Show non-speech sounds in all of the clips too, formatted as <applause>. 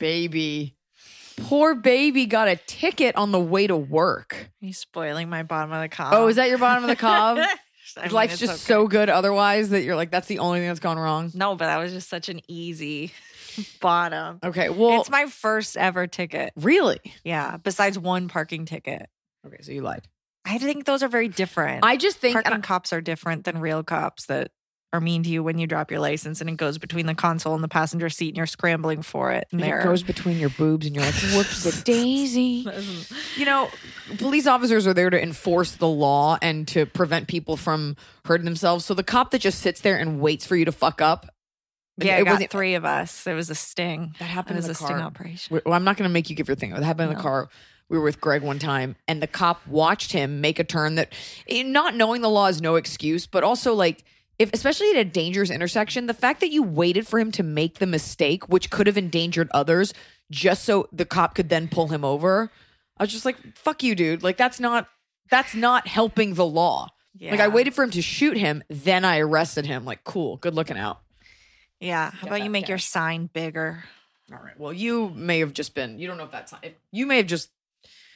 Baby. Poor baby got a ticket on the way to work. He's spoiling my bottom of the cob. Oh, is that your bottom of the cob? <laughs> I mean, Life's just okay. so good otherwise that you're like, that's the only thing that's gone wrong. No, but that was just such an easy <laughs> bottom. Okay, well, it's my first ever ticket. really? Yeah, besides one parking ticket. Okay, so you lied. I think those are very different. I just think, parking cops are different than real cops that are mean to you when you drop your license and it goes between the console and the passenger seat and you're scrambling for it. And and it goes between your boobs and you're like, whoops, a <laughs> daisy. you know, police officers are there to enforce the law and to prevent people from hurting themselves. So the cop that just sits there and waits for you to fuck up. yeah, it it wasn't- three of us. It was a sting. That happened It was in a the sting car. operation. Well, I'm not going to make you give your thing. That happened in the car. We were with Greg one time, and the cop watched him make a turn that, eh, not knowing the law is no excuse, but also like, if especially at a dangerous intersection, the fact that you waited for him to make the mistake, which could have endangered others, just so the cop could then pull him over, I was just like, "Fuck you, dude! Like that's not that's not helping the law." Like I waited for him to shoot him, then I arrested him. Like, cool, good looking out. Yeah. How about you make your sign bigger? All right. Well, you may have just been. You don't know if that's. If, you may have just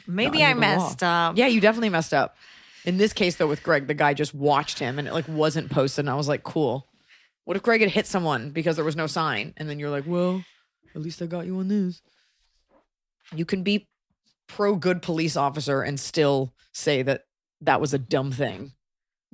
Maybe I messed up. Yeah, you definitely messed up. In this case, though, with Greg, the guy just watched him and it like wasn't posted. And I was like, cool. What if Greg had hit someone because there was no sign? And then you're like, well, at least I got you on this. You can be pro good police officer and still say that that was a dumb thing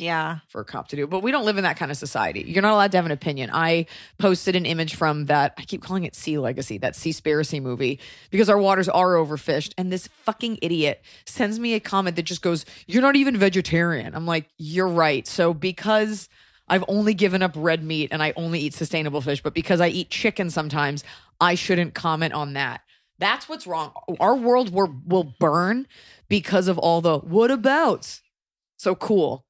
Yeah. for a cop to do. But we don't live in that kind of society. You're not allowed to have an opinion. I posted an image from that, I keep calling it Sea Legacy, that Sea Seaspiracy movie, because our waters are overfished. And this fucking idiot sends me a comment that just goes, You're not even vegetarian. I'm like, You're right. So because I've only given up red meat and I only eat sustainable fish, but because I eat chicken sometimes, I shouldn't comment on that. That's what's wrong. Our world will burn because of all the what abouts. So cool.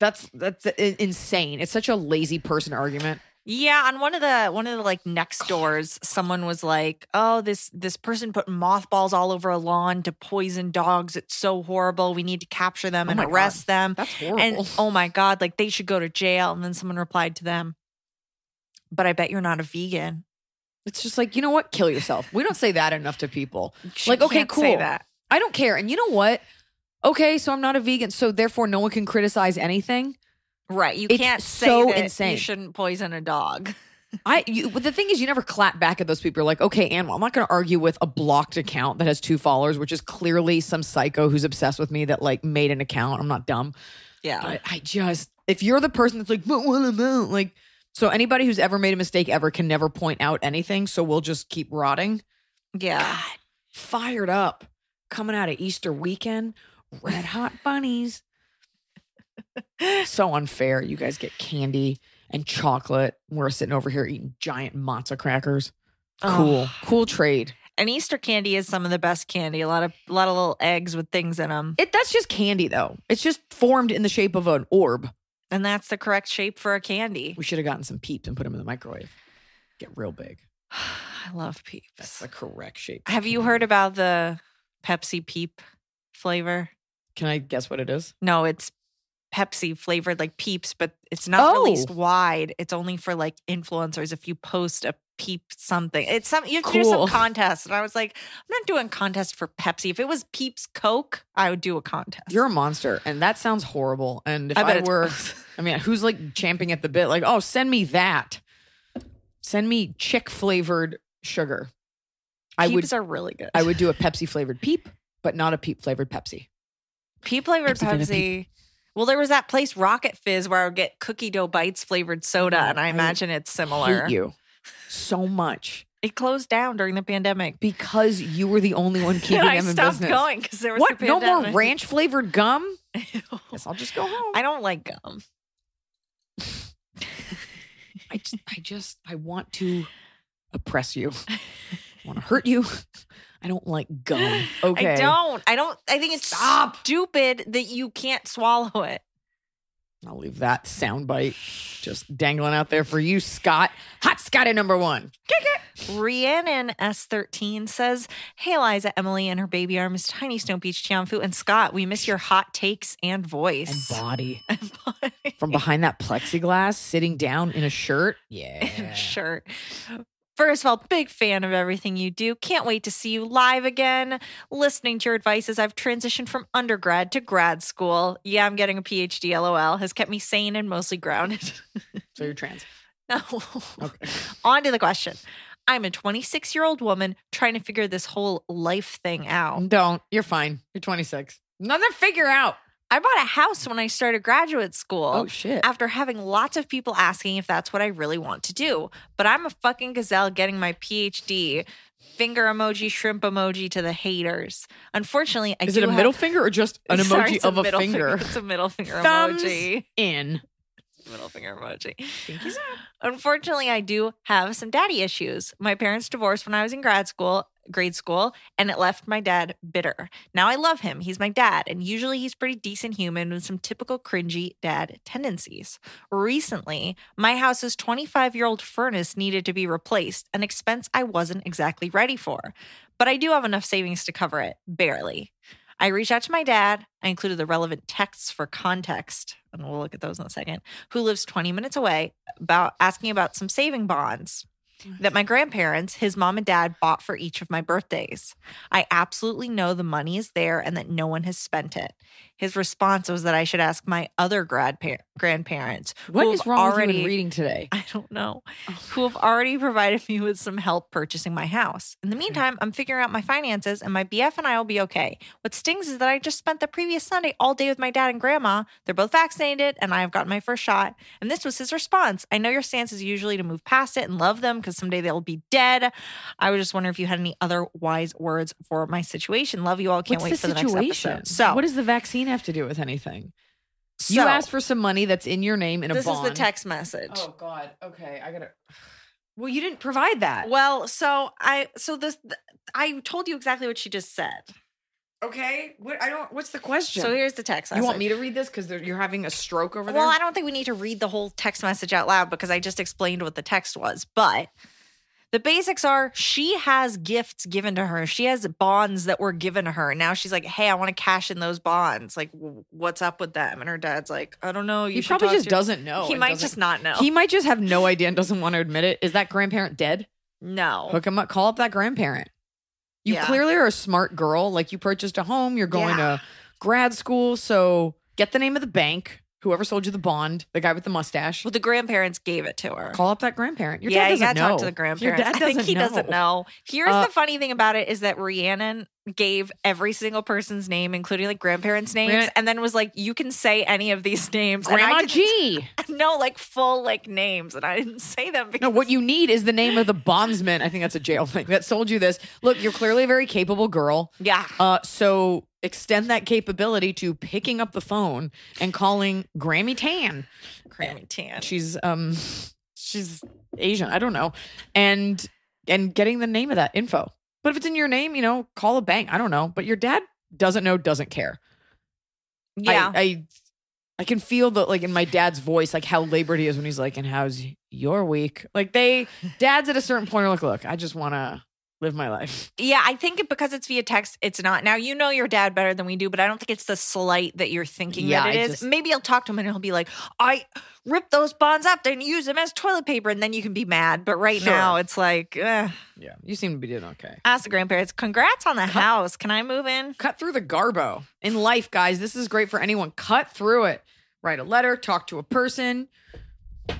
That's that's insane. It's such a lazy person argument. Yeah, on one of the one of the like next doors, someone was like, "Oh, this this person put mothballs all over a lawn to poison dogs. It's so horrible. We need to capture them Oh and my God. arrest them." That's horrible. And oh my god, like they should go to jail. And then someone replied to them, "But I bet you're not a vegan." It's just like, you know what? Kill yourself. We don't say that enough to people. Like, okay, cool. I don't care. And you know what? Okay, so I'm not a vegan, so therefore no one can criticize anything. Right. You It's can't say so that insane. you shouldn't poison a dog. <laughs> I you, the thing is you never clap back at those people. You're like, okay, animal. I'm not going to argue with a blocked account that has two followers, which is clearly some psycho who's obsessed with me that like made an account. I'm not dumb. Yeah. But I just, if you're the person that's like, but what about like, so anybody who's ever made a mistake ever can never point out anything. So we'll just keep rotting. yeah. Fired up, coming out of Easter weekend, red hot bunnies. <laughs> so unfair. You guys get candy and chocolate. We're sitting over here eating giant matzo crackers. Cool, Oh. cool trade. And Easter candy is some of the best candy. A lot of a lot of little eggs with things in them. It that's just candy though. It's just formed in the shape of an orb. And that's the correct shape for a candy. We should have gotten some peeps and put them in the microwave. Get real big. <sighs> I love peeps. That's the correct shape. Have you heard about the Pepsi peep flavor? Can I guess what it is? No, it's Pepsi flavored like Peeps, but it's not Oh. released wide. It's only for like influencers. If you post a Peep something, it's some you have to do some Cool. contest. And I was like, I'm not doing contest for Pepsi. If it was Peeps Coke, I would do a contest. You're a monster, and that sounds horrible. And if I I, were. <laughs> I mean, who's like champing at the bit? Like, oh, send me that. Send me chick flavored sugar. I would, are really good. I would do a Pepsi flavored peep, but not a peep flavored Pepsi. Peep flavored Pepsi Well, there was that place Rocket Fizz where I would get cookie dough bites flavored soda, and I I imagine it's similar. Hate you so much It closed down during the pandemic. because you were the only one <laughs> keeping I them in stopped going because there was What? No more ranch flavored gum? <laughs> Ew. Guess I'll just go home. I don't like gum. <laughs> I just, I just, I want to oppress you. I want to hurt you. I don't like gum. <gasps> Okay. I don't. I don't. I think it's stupid that you can't swallow it. I'll leave that soundbite just dangling out there for you, Scott. Hot Scotty number one. Kick it. Rhiannon S13 says, Hey, Eliza, Emily, and her baby arms, Tiny Snow Beach, Tianfu, and Scott. We miss your hot takes and And voice. body. <laughs> And body. From behind that plexiglass, sitting down in a shirt. Yeah. and shirt. First of all, big fan of everything you do. Can't wait to see you live again. Listening to your advice as I've transitioned from undergrad to grad school. Yeah, I'm getting a PhD, lol, has kept me sane and mostly grounded. <laughs> So you're trans. no. Okay. <laughs> On to the question. I'm a 26 year old woman trying to figure this whole life thing out. Don't. You're fine. You're 26. Nothing to figure out. I bought a house when I started graduate school. Oh, shit. After having lots of people asking if that's what I really want to do. But I'm a fucking gazelle getting my PhD. Finger emoji, shrimp emoji to the haters. Unfortunately, I Is it a have- middle finger or just an <laughs> emoji Sorry, of a, middle finger? It's a middle finger Thumbs emoji. in. Middle finger emoji. Unfortunately, I do have some daddy issues. My parents divorced when I was in grad school, grade school, and it left my dad bitter. Now I love him. He's my dad, and usually he's pretty decent human with some typical cringy dad tendencies. Recently, my house's 25 year old furnace needed to be replaced, an expense I wasn't exactly ready for. But I do have enough savings to cover it, barely. I reached out to my dad. I included the relevant texts for context, and we'll look at those in a second, who lives 20 minutes away, about asking about some saving bonds that my grandparents, his mom and dad, bought for each of my birthdays. I absolutely know the money is there and that no one has spent it. His response was that I should ask my other grandpa- grandparents. What is What have is wrong already, with you reading today? <laughs> I don't know, oh. who have already provided me with some help purchasing my house. In the meantime, I'm figuring out my finances and my BF and I will be okay. What stings is that I just spent the previous Sunday all day with my dad and grandma. They're both vaccinated and I have gotten my first shot. And this was his response. I know your stance is usually to move past it and love them because someday they'll be dead. I was just wondering if you had any other wise words for my situation. Love you all. Can't What's wait for the next situation? episode. So, what is the vaccine have to do with anything? you asked for some money that's in your name in a this bond. is the text message. Oh God. Okay, I gotta. Well, you didn't provide that. Well, so I so this I told you exactly what she just said. okay. What I don't. What's the question? So here's the text. you want message. me to read this because you're having a stroke over there? Well, I don't think we need to read the whole text message out loud because I just explained what the text was. But the basics are she has gifts given to her. She has bonds that were given to her. Now she's like, "Hey, I want to cash in those bonds. Like, what's up with them?" And her dad's like, "I don't know. You he probably just doesn't know. He might just not know. He might just have no idea and doesn't want to admit it. Is that grandparent dead? no. Hook him up. Call up that grandparent. You Yeah. clearly are a smart girl. Like you purchased a home. You're going Yeah. to grad school. So get the name of the bank. Whoever sold you the bond, the guy with the mustache. Well, the grandparents gave it to her. Call up that grandparent. Your yeah, dad you doesn't gotta know. talk to the Your grandparents. dad I think he doesn't know. Here's Uh, the funny thing about it is that Rhiannon gave every single person's name, including like grandparents' names, and then was like, "You can say any of these names." Grandma G. <laughs> No, like full like names, and I didn't say them. Because No, what you need is the name of the bondsman. I think that's a jail thing that sold you this. Look, you're clearly a very capable girl. Yeah, Uh, so extend that capability to picking up the phone and calling Grammy Tan. Grammy Tan. She's um she's Asian. I don't know. And and getting the name of that info. But if it's in your name, you know, call a bank. I don't know. But your dad doesn't know, doesn't care. Yeah, I, I I can feel the like in my dad's voice, like how labored he is when he's like, and how's your week? Like they dads at a certain point are like, look, I just wanna live my life. Yeah, I think because it's via text, it's not. Now you know your dad better than we do, but I don't think it's the slight that you're thinking Yeah, that it I is. just- Maybe I'll talk to him and he'll be like, "I ripped those bonds up and use them as toilet paper," and then you can be mad. But right Sure. now, it's like, eh. Yeah, you seem to be doing okay. ask the grandparents. Congrats on the house. Can I move in? Cut through the garbo in life, guys. This is great for anyone. Cut through it. Write a letter, talk to a person,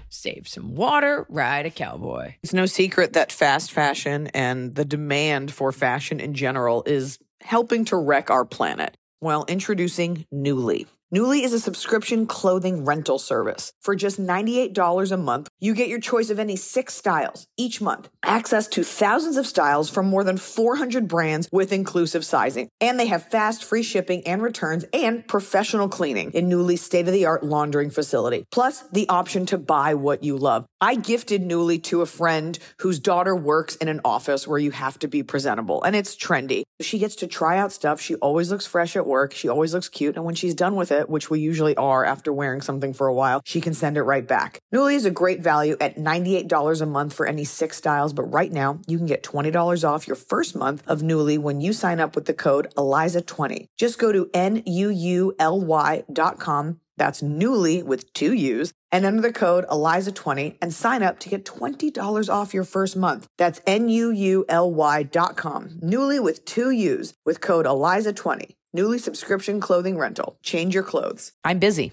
save some water, ride a cowboy. It's no secret that fast fashion and the demand for fashion in general is helping to wreck our planet. while introducing Nuuly. Nuuly is a subscription clothing rental service. For just $98 a month, you get your choice of any six styles each month, access to thousands of styles from more than 400 brands with inclusive sizing. And they have fast, free shipping and returns and professional cleaning in Nuuly's state of the art laundering facility. Plus, the option to buy what you love. I gifted Nuuly to a friend whose daughter works in an office where you have to be presentable and it's trendy. She gets to try out stuff. She always looks fresh at work. She always looks cute. And when she's done with it, which we usually are after wearing something for a while, she can send it right back. Nuuly is a great value at $98 a month for any six styles, but right now you can get $20 off your first month of Nuuly when you sign up with the code ELIZA20. Just go to N-U-U-L-Y dot com that's Nuuly with two U's and enter the code ELIZA20 and sign up to get $20 off your first month. That's N-U-U-L-Y dot com. Newly with two U's with code ELIZA20. Nuuly subscription clothing rental. Change your clothes. I'm busy,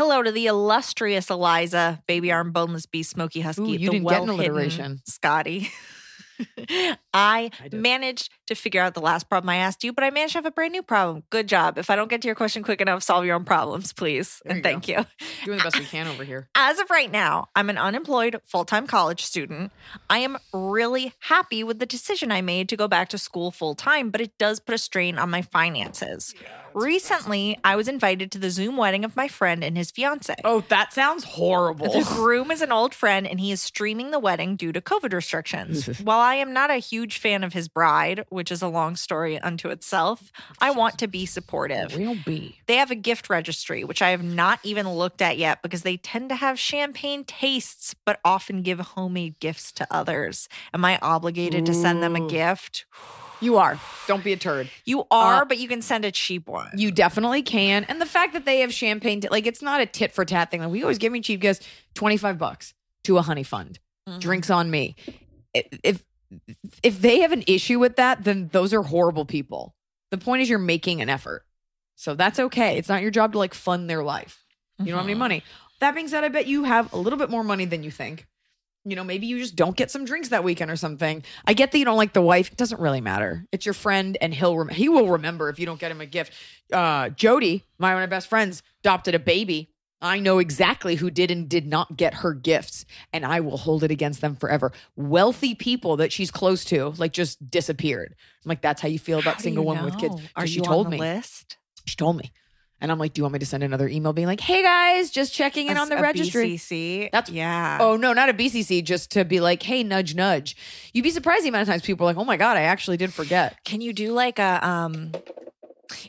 Hello to the illustrious Eliza, baby arm, boneless beast, smoky husky, Ooh, you the didn't get an well-hidden alliteration. Scotty. <laughs> I, I managed to figure out the last problem I asked you, but I managed to have a brand new problem. Good job. If I don't get to your question quick enough, solve your own problems, please. There and you go. thank you. Doing the best we can over here. <laughs> As of right now, I'm an unemployed full time college student. I am really happy with the decision I made to go back to school full time, but it does put a strain on my finances. Recently, I was invited to the Zoom wedding of my friend and his fiance. Oh, that sounds horrible. The groom is an old friend and he is streaming the wedding due to COVID restrictions. <laughs> While I am not a huge fan of his bride, which is a long story unto itself, I want to be supportive. Real B. They have a gift registry, which I have not even looked at yet because they tend to have champagne tastes, but often give homemade gifts to others. Am I obligated to send them a gift? You are. Don't be a turd. You are, Uh, but you can send a cheap one. You definitely can. And the fact that they have champagne, like it's not a tit for tat thing. Like we always give me cheap gifts, 25 bucks to a honey fund. Mm-hmm. Drinks on me. If if they have an issue with that, then those are horrible people. The point is you're making an effort. So that's okay. It's not your job to like fund their life. You don't have any money. That being said, I bet you have a little bit more money than you think. You know, maybe you just don't get some drinks that weekend or something. I get that you don't like the wife. It doesn't really matter. It's your friend, and he'll rem- he will remember if you don't get him a gift. Uh, Jody, my one of my best friends, adopted a baby. I know exactly who did and did not get her gifts, and I will hold it against them forever. Wealthy people that she's close to, like, just disappeared. I'm like, that's how you feel about How single you women with kids. Are she you told on the me. list? She told me. And I'm like, do you want me to send another email being like, hey guys, just checking in A- on the a registry? BCC. That's- yeah. Oh no, not a BCC, just to be like, hey, nudge, nudge. You'd be surprised the amount of times people are like, oh my god, I actually did forget. Can you do like a um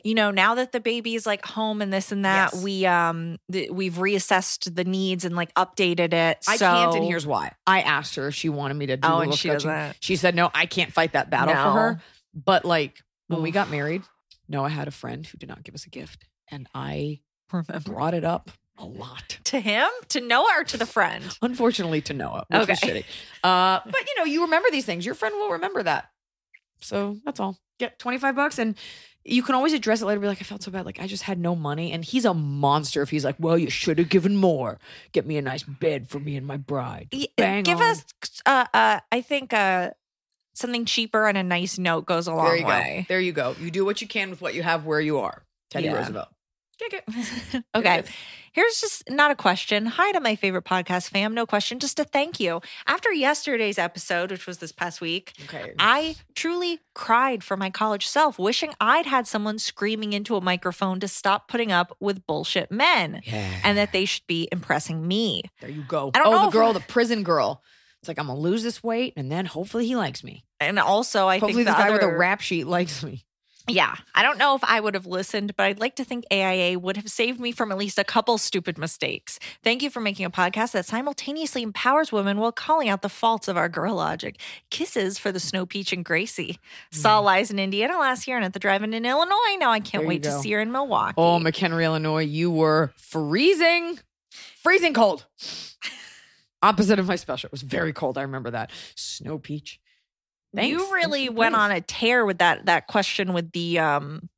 you know, now that the baby's like home and this and that, Yes. we um th- we've reassessed the needs and like updated it. I so can't, and here's why. I asked her if she wanted me to do Oh, and she doesn't. She said no, I can't fight that battle No. for her. But like when we got married, Noah had a friend who did not give us a gift, and I remember brought it up a lot. <laughs> to him, to Noah, or to the friend. Unfortunately, to Noah, which was Okay. shitty. Uh, <laughs> but you know, you remember these things. Your friend will remember that. So that's all. Get twenty five bucks, and you can always address it later. Be like, I felt so bad. Like I just had no money, and he's a monster. If he's like, well, you should have given more. Get me a nice bed for me and my bride. Bang Give on. us, uh, uh, I think, uh, something cheaper and a nice note goes a long there you way. go. There you go. You do what you can with what you have where you are. Teddy Yeah. Roosevelt. <laughs> Okay. Here's just not a question. Hi to my favorite podcast fam. No question, just a thank you. After yesterday's episode, which was this past week, Okay. I truly cried for my college self, wishing I'd had someone screaming into a microphone to stop putting up with bullshit men yeah. and that they should be impressing me. there you go. I don't oh, know the girl, the prison girl. It's like I'm gonna lose this weight, and then hopefully he likes me. And also, I hopefully think this the guy with a rap sheet likes me. Yeah, I don't know if I would have listened, but I'd like to think AIA would have saved me from at least a couple stupid mistakes. Thank you for making a podcast that simultaneously empowers women while calling out the faults of our girl logic. Kisses for the Snow Peach and Gracie. Saw mm-hmm. Liza in Indiana last year and at the drive-in in Illinois. Now I can't There wait to see her in Milwaukee. Oh, McHenry, Illinois, you were freezing, freezing cold. <laughs> Opposite of my special. It was very cold. I remember that. Snow peach. Thanks. you really for the went on a tear with that that question with the um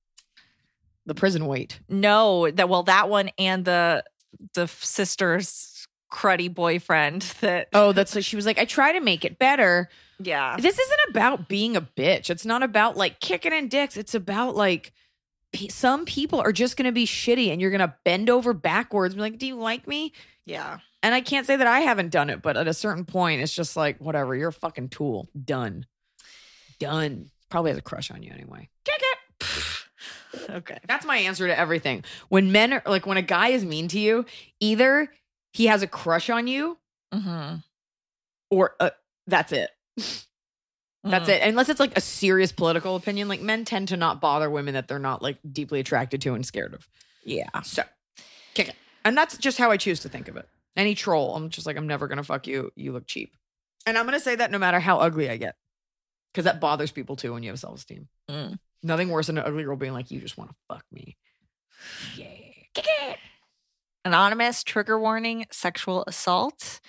the prison weight. no that well that one and the the sister's cruddy boyfriend <laughs> that Oh, that's like she was like, I try to make it better. yeah This isn't about being a bitch. It's not about like kicking in dicks. It's about like some people are just going to be shitty and you're going to bend over backwards and be like, Do you like me? yeah And I can't say that I haven't done it, but at a certain point, it's just like, whatever, you're a fucking tool. Done. Done. Probably has a crush on you anyway. Kick it. <sighs> okay That's my answer to everything. When men are like, when a guy is mean to you, either he has a crush on you mm-hmm. or uh, that's it. <laughs> That's Mm. it. Unless it's like a serious political opinion, like men tend to not bother women that they're not like deeply attracted to and scared of. yeah So kick it. And that's just how I choose to think of it. Any troll, I'm just like, I'm never gonna fuck you. You look cheap. And I'm gonna say that no matter how ugly I get. Because that bothers people too when you have self-esteem. Mm. Nothing worse than an ugly girl being like, you just want to fuck me. Yeah. Anonymous trigger warning sexual assault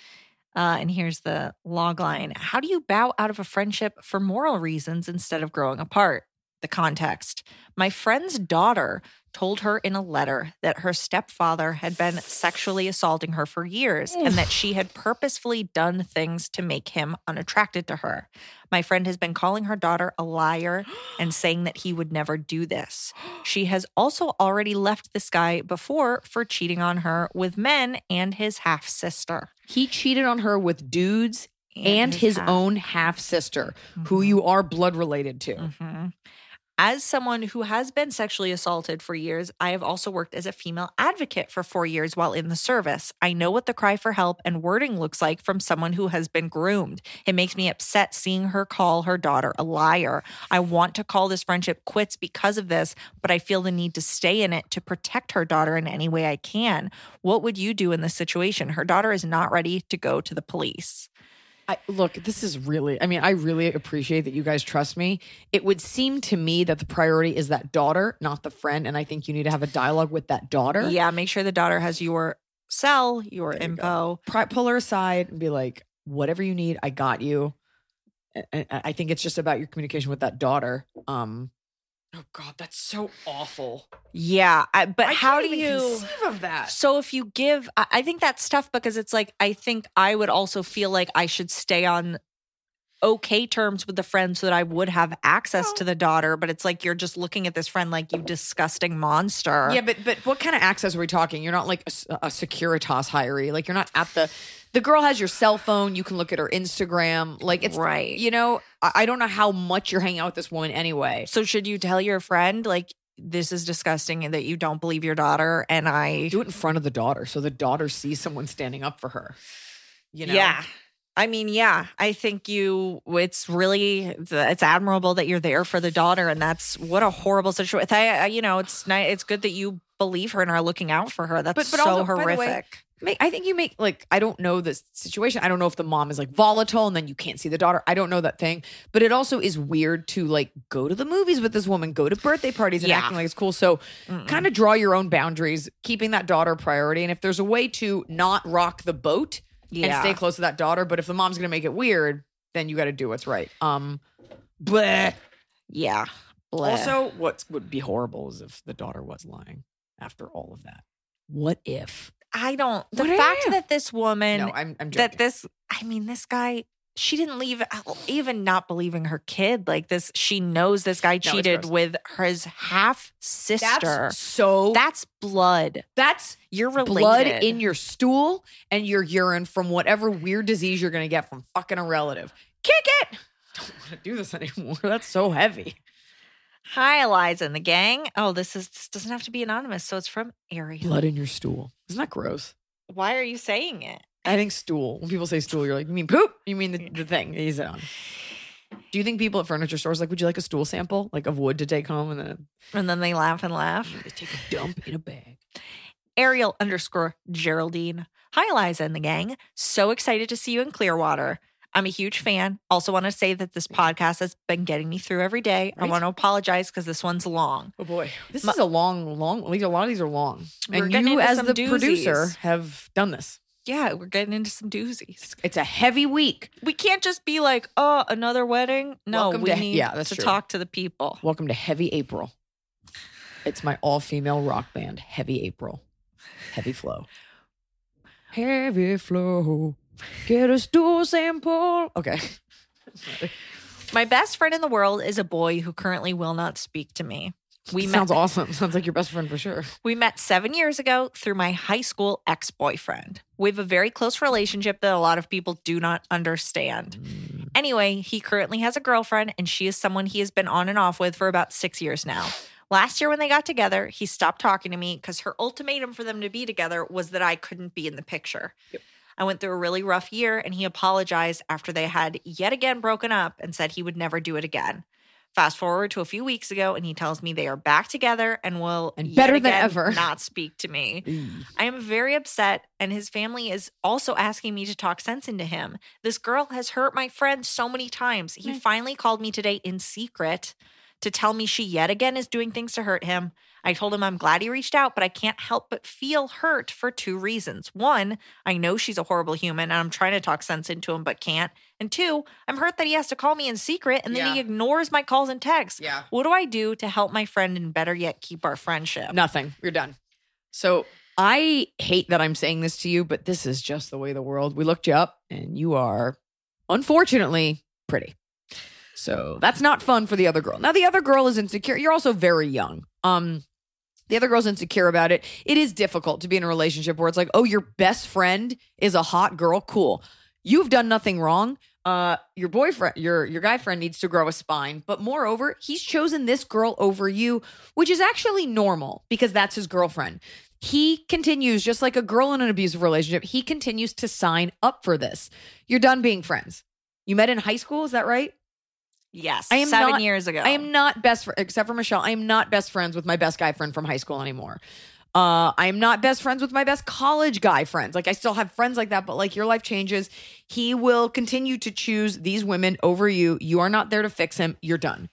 uh, and here's the log line how do you bow out of a friendship for moral reasons instead of growing apart the context my friend's daughter told her in a letter that her stepfather had been sexually assaulting her for years and that she had purposefully done things to make him unattracted to her. My friend has been calling her daughter a liar and <gasps> saying that he would never do this. <gasps> She has also already left this guy before for cheating on her with men and his half sister. He cheated on her with dudes and, his, half- own half sister, who you are blood related to. Mhm. As someone who has been sexually assaulted for years, I have also worked as a female advocate for four years while in the service. I know what the cry for help and wording looks like from someone who has been groomed. It makes me upset seeing her call her daughter a liar. I want to call this friendship quits because of this, but I feel the need to stay in it to protect her daughter in any way I can. What would you do in this situation? Her daughter is not ready to go to the police. I, look, this is really, I mean, I really appreciate that you guys trust me. It would seem to me that the priority is that daughter, not the friend. And I think you need to have a dialogue with that daughter. Yeah, make sure the daughter has your cell, your There you info. Pri- pull her aside and be like, whatever you need, I got you. I, I think it's just about your communication with that daughter. Um, oh God, that's so awful. Yeah, I, but I how do you? conceive of that? So if you give, I, I think that's tough because it's like I think I would also feel like I should stay on okay terms with the friend so that I would have access to the daughter. But it's like you're just looking at this friend like you disgusting monster. Yeah, but but what kind of access are we talking? You're not like a Securitas hiree. Like you're not at the. The girl has your cell phone. You can look at her Instagram. Like it's Right. You know, I, I don't know how much you're hanging out with this woman anyway. So should you tell your friend like this is disgusting and that you don't believe your daughter and I Do it in front of the daughter, so the daughter sees someone standing up for her. You know. Yeah. I mean, yeah, I think you, it's really, it's admirable that you're there for the daughter. And that's what a horrible situation. I, I- you know, it's nice. It's good that you believe her and are looking out for her. That's But- but so also, the way, horrific. Make, I think you make like I don't know the situation. I don't know if the mom is like volatile and then you can't see the daughter. I don't know that thing. But it also is weird to like go to the movies with this woman, go to birthday parties and Yeah. acting like it's cool. So kind of draw your own boundaries, keeping that daughter priority. And if there's a way to not rock the boat and stay close to that daughter, but if the mom's gonna make it weird, then you got to do what's right. Um, bleh. yeah. Bleh. Also, what would be horrible is if the daughter was lying after all of that. What if? I don't, the What fact that this woman, no, I'm, I'm that this, I mean, this guy, she didn't leave, uh, even not believing her kid. Like this, she knows this guy cheated gross. with his half sister. That's so That's blood. that's You're related. blood in your stool and your urine from whatever weird disease you're gonna get from fucking a relative. Kick it. <laughs> Don't want to do this anymore. That's so heavy. Hi, Eliza and the gang. Oh, this is this doesn't have to be anonymous, so it's from Ariel. Blood in your stool. Isn't that gross? Why are you saying it? I think stool. When people say stool, you're like, you mean poop? You mean the, the thing that you sit on. Do you think people at furniture stores like, would you like a stool sample, like of wood to take home, and then And then they laugh and laugh. they take a dump in a bag? Ariel underscore Geraldine. Hi, Eliza and the gang. So excited to see you in Clearwater. I'm a huge fan. Also, want to say that this podcast has been getting me through every day. I want to apologize because this one's long. Oh boy, this My- is a long, long. These a lot of these are long, and you, as some the producer, have done this. Yeah, we're getting into some doozies. It's a heavy week. We can't just be like, oh, another wedding. No, Welcome we to- need yeah, that's to true. talk to the people. Welcome to Heavy April. It's my all-female rock band, Heavy April. Heavy Flow. Heavy Flow. Get a stool sample. Okay. My best friend in the world is a boy who currently will not speak to me. We Sounds met, awesome. Sounds like your best friend for sure. We met seven years ago through my high school ex boyfriend. We have a very close relationship that a lot of people do not understand. Mm. Anyway, he currently has a girlfriend, and she is someone he has been on and off with for about six years now. Last year, when they got together, he stopped talking to me because her ultimatum for them to be together was that I couldn't be in the picture. I went through a really rough year, and he apologized after they had yet again broken up and said he would never do it again. Fast forward to a few weeks ago, and he tells me they are back together and will And better than ever. <laughs> not speak to me. I am very upset, and his family is also asking me to talk sense into him. This girl has hurt my friend so many times. He finally called me today in secret to tell me she yet again is doing things to hurt him. I told him I'm glad he reached out, but I can't help but feel hurt for two reasons. One, I know she's a horrible human, and I'm trying to talk sense into him, but can't. And two, I'm hurt that he has to call me in secret and then he ignores my calls and texts. Yeah. What do I do to help my friend and better yet keep our friendship? Nothing. You're done. So I hate that I'm saying this to you, but this is just the way the world. We looked you up, and you are unfortunately pretty. So that's not fun for the other girl. Now the other girl is insecure. You're also very young. Um, the other girl's insecure about it. It is difficult to be in a relationship where it's like, oh, your best friend is a hot girl. Cool. You've done nothing wrong. Uh, your boyfriend, your your guy friend needs to grow a spine, but moreover, he's chosen this girl over you, which is actually normal because that's his girlfriend. He continues just like a girl in an abusive relationship. He continues to sign up for this. You're done being friends. You met in high school, is that right? Yes. I am seven not- years ago. I am not best fr- except for Michelle. I am not best friends with my best guy friend from high school anymore. Uh, I am not best friends with my best college guy friends. Like I still have friends like that, but like your life changes. He will continue to choose these women over you. You are not there to fix him. You're done.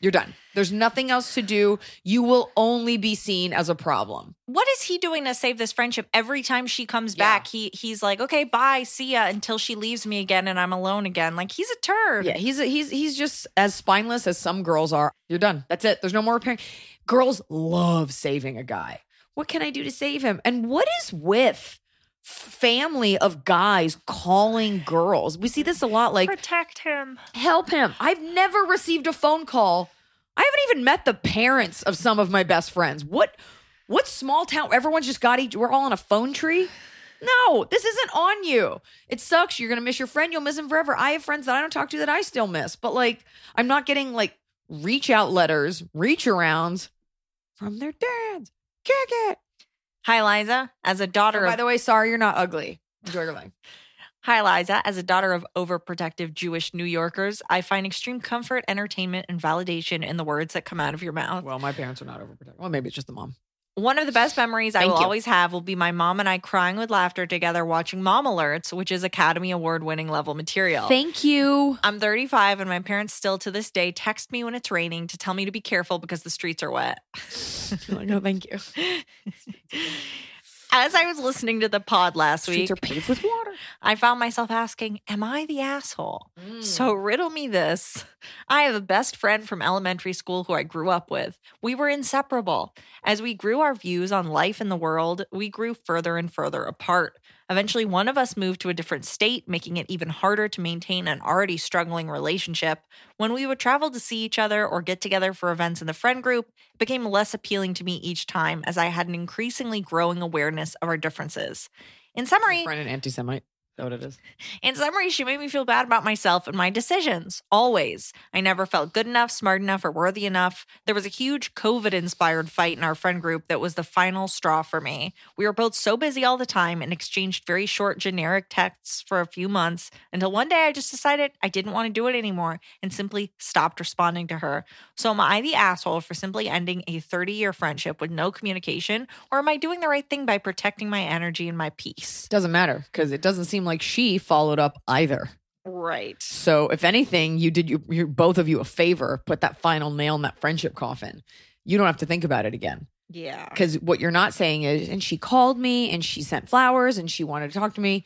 You're done. There's nothing else to do. You will only be seen as a problem. What is he doing to save this friendship? Every time she comes Yeah. back, he he's like, "Okay, bye, see ya," until she leaves me again and I'm alone again. Like he's a turd. Yeah, he's he's he's just as spineless as some girls are. You're done. That's it. There's no more repairing. Girls love saving a guy. What can I do to save him? And what is with family of guys calling girls? We see this a lot. Like protect him. help him. I've never received a phone call. I haven't even met the parents of some of my best friends. What what small town everyone's just got each we're all on a phone tree? No, this isn't on you. It sucks. You're gonna miss your friend. You'll miss him forever. I have friends that I don't talk to that I still miss. But like I'm not getting like reach out letters, reach arounds from their dads. Kick it. Hi, Liza. As a daughter Oh, by of the way, sorry you're not ugly. Enjoy your life. Hi, Liza. As a daughter of overprotective Jewish New Yorkers, I find extreme comfort, entertainment, and validation in the words that come out of your mouth. Well, my parents are not overprotective. Well, maybe it's just the mom. One of the best memories I will you. always have will be my mom and I crying with laughter together watching Mom Alerts, which is Academy Award winning level material. Thank you. I'm 35 and my parents still to this day text me when it's raining to tell me to be careful because the streets are wet. <laughs> no, thank you. <laughs> As I was listening to the pod last Streets week, are paved with water. I found myself asking, Am I the asshole? Mm. So riddle me this. I have a best friend from elementary school who I grew up with. We were inseparable. As we grew our views on life and the world, we grew further and further apart. Eventually, one of us moved to a different state, making it even harder to maintain an already struggling relationship. When we would travel to see each other or get together for events in the friend group, it became less appealing to me each time as I had an increasingly growing awareness of our differences. In summary, friend an anti-Semite. Is that what it is? in summary, she made me feel bad about myself and my decisions. Always. I never felt good enough, smart enough, or worthy enough. There was a huge COVID inspired fight in our friend group that was the final straw for me. We were both so busy all the time and exchanged very short, generic texts for a few months until one day I just decided I didn't want to do it anymore and simply stopped responding to her. So, am I the asshole for simply ending a 30 year friendship with no communication, or am I doing the right thing by protecting my energy and my peace? Doesn't matter because it doesn't seem like she followed up either. Right. So if anything, you did you you both of you a favor, put that final nail in that friendship coffin. You don't have to think about it again. Yeah. Because what you're not saying is, and she called me and she sent flowers and she wanted to talk to me.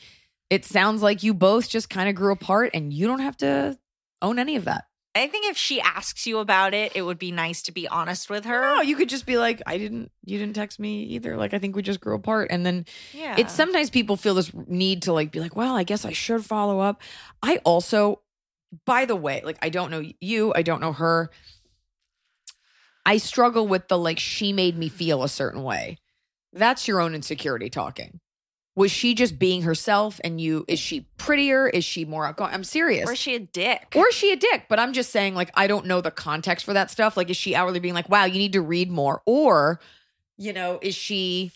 It sounds like you both just kind of grew apart and you don't have to own any of that. I think if she asks you about it, it would be nice to be honest with her. No, you could just be like, I didn't, you didn't text me either. Like, I think we just grew apart. And then yeah. it's sometimes people feel this need to like be like, well, I guess I should follow up. I also, by the way, like I don't know you, I don't know her. I struggle with the like she made me feel a certain way. That's your own insecurity talking. Was she just being herself and you is she prettier? Is she more outgoing? I'm serious. or is she a dick? Or is she a dick? But I'm just saying, like, I don't know the context for that stuff. Like, is she hourly being like, wow, you need to read more? Or, you know, is she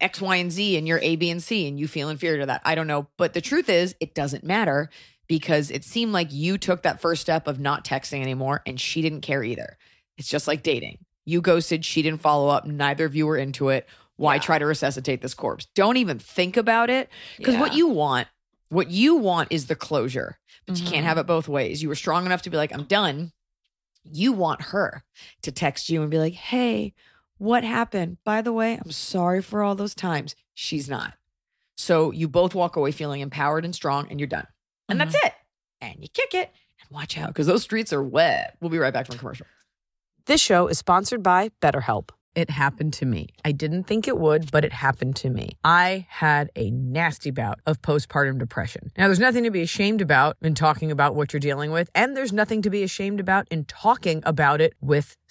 X, Y, and Z and you're A, B, and C and you feel inferior to that? I don't know. But the truth is, it doesn't matter because it seemed like you took that first step of not texting anymore and she didn't care either. It's just like dating. You ghosted, she didn't follow up. Neither of you were into it. Why Yeah. try to resuscitate this corpse? Don't even think about it. Because what you want, what you want is the closure, but you Mhm. can't have it both ways. You were strong enough to be like, I'm done. You want her to text you and be like, hey, what happened? By the way, I'm sorry for all those times. She's not. So you both walk away feeling empowered and strong, and you're done. And that's it. And you kick it and watch out because those streets are wet. We'll be right back from commercial. This show is sponsored by BetterHelp. It happened to me. I didn't think it would, but it happened to me. I had a nasty bout of postpartum depression. Now, there's nothing to be ashamed about in talking about what you're dealing with, and there's nothing to be ashamed about in talking about it with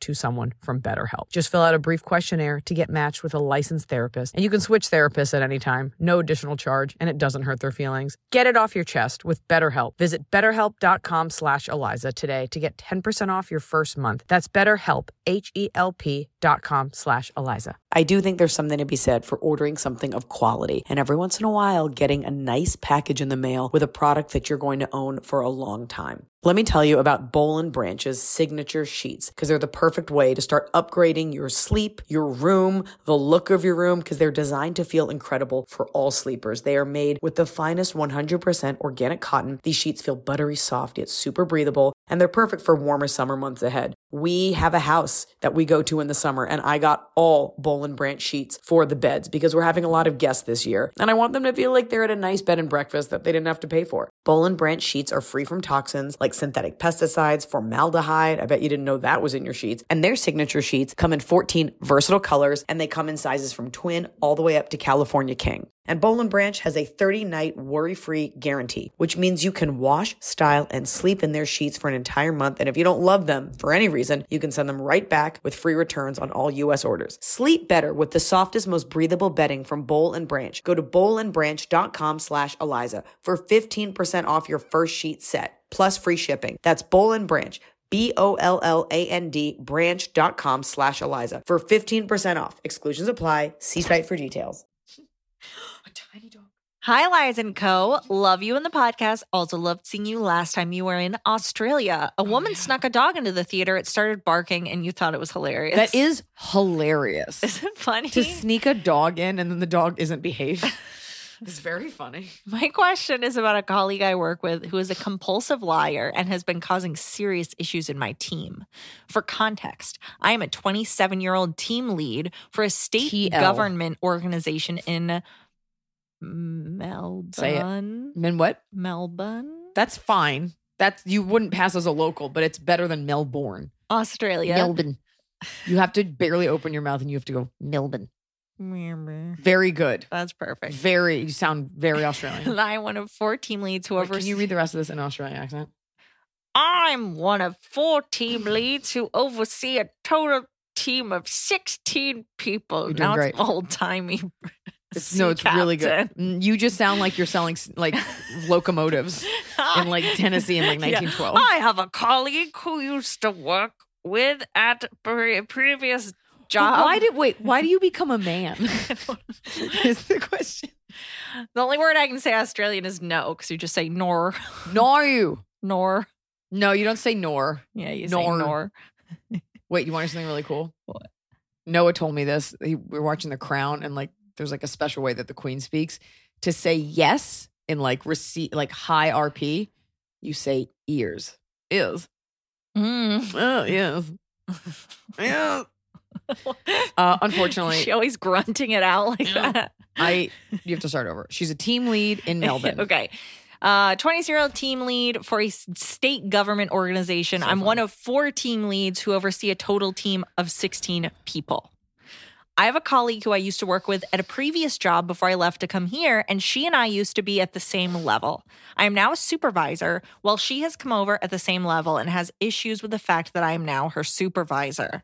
to someone from BetterHelp. Just fill out a brief questionnaire to get matched with a licensed therapist and you can switch therapists at any time. No additional charge and it doesn't hurt their feelings. Get it off your chest with BetterHelp. Visit betterhelp.com slash Eliza today to get 10% off your first month. That's BetterHelp, H-E-L-P dot com slash Eliza. I do think there's something to be said for ordering something of quality and every once in a while getting a nice package in the mail with a product that you're going to own for a long time. Let me tell you about Boll & Branch's signature sheets because they're the perfect way to start upgrading your sleep, your room, the look of your room because they're designed to feel incredible for all sleepers. They are made with the finest 100% organic cotton. These sheets feel buttery soft yet super breathable and they're perfect for warmer summer months ahead. We have a house that we go to in the summer and I got all Boll & Branch sheets for the beds because we're having a lot of guests this year and I want them to feel like they're at a nice bed and breakfast that they didn't have to pay for. Boll & Branch sheets are free from toxins like synthetic pesticides, formaldehyde. I bet you didn't know that was in your sheets. And their signature sheets come in 14 versatile colors and they come in sizes from twin all the way up to California King. And Boll & Branch has a 30 night worry free guarantee, which means you can wash, style, and sleep in their sheets for an entire month. And if you don't love them for any reason, you can send them right back with free returns on all US orders. Sleep better with the softest, most breathable bedding from Boll & Branch. Go to bollandbranch.com slash Eliza for 15% off your first sheet set plus free shipping. That's Boll & Branch. B-O-L-L-A-N-D branch.com slash Eliza for 15% off. Exclusions apply. See site for details. <gasps> Hi, Lies and Co. Love you in the podcast. Also loved seeing you last time you were in Australia. A oh, woman snuck a dog into the theater. It started barking, and you thought it was hilarious. That is <laughs> hilarious. Isn't it funny? to sneak a dog in and then the dog isn't behaved. <laughs> it's very funny. My question is about a colleague I work with who is a compulsive liar and has been causing serious issues in my team. For context, I am a 27 year old team lead for a state TL. government organization in Melbourne. Say it. And what? Melbourne, That's fine. That's you wouldn't pass as a local, but it's better than Melbourne. Australia. Melbourne. You have to barely open your mouth and you have to go Melbourne. Very good. That's perfect. Very. You sound very <laughs> Australian. I'm one of four team leads who Wait, oversee. can you read the rest of this in Australian accent? I'm one of four team leads who oversee a total team of 16 people. You're doing now great. it's old timey. <laughs> It's, no, it's really good. Mm, You just sound like you're selling like <laughs> locomotives in like Tennessee in like <laughs> Yeah. 1912. I have a colleague who used to work with at pre- previous job. Why did wait? Why do you <laughs> become a man? is the question. the only word I can say Australian is no because you just say nor, No, nor. no, you don't say nor. Yeah, you Nor. say nor. Wait, you want to something really cool? What? Noah told me this. He, we were watching The Crown, and like, there's like a special way that the Queen speaks to say yes in like receipt, like high RP. You say ears, Is. Mm. Oh yes, yeah. Uh, unfortunately, she always grunting it out like Yeah. that. I you have to start over. She's a team lead in <laughs> Melbourne. okay. Uh, 20 year old team lead for a state government organization. So I'm one of four team leads who oversee a total team of 16 people. I have a colleague who I used to work with at a previous job before I left to come here, and she and I used to be at the same level. I am now a supervisor, while she has come over at the same level and has issues with the fact that I am now her supervisor.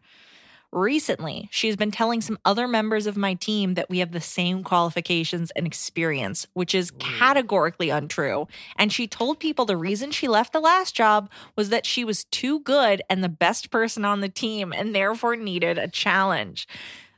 Recently, she's been telling some other members of my team that we have the same qualifications and experience, which is categorically untrue. And she told people the reason she left the last job was that she was too good and the best person on the team and therefore needed a challenge.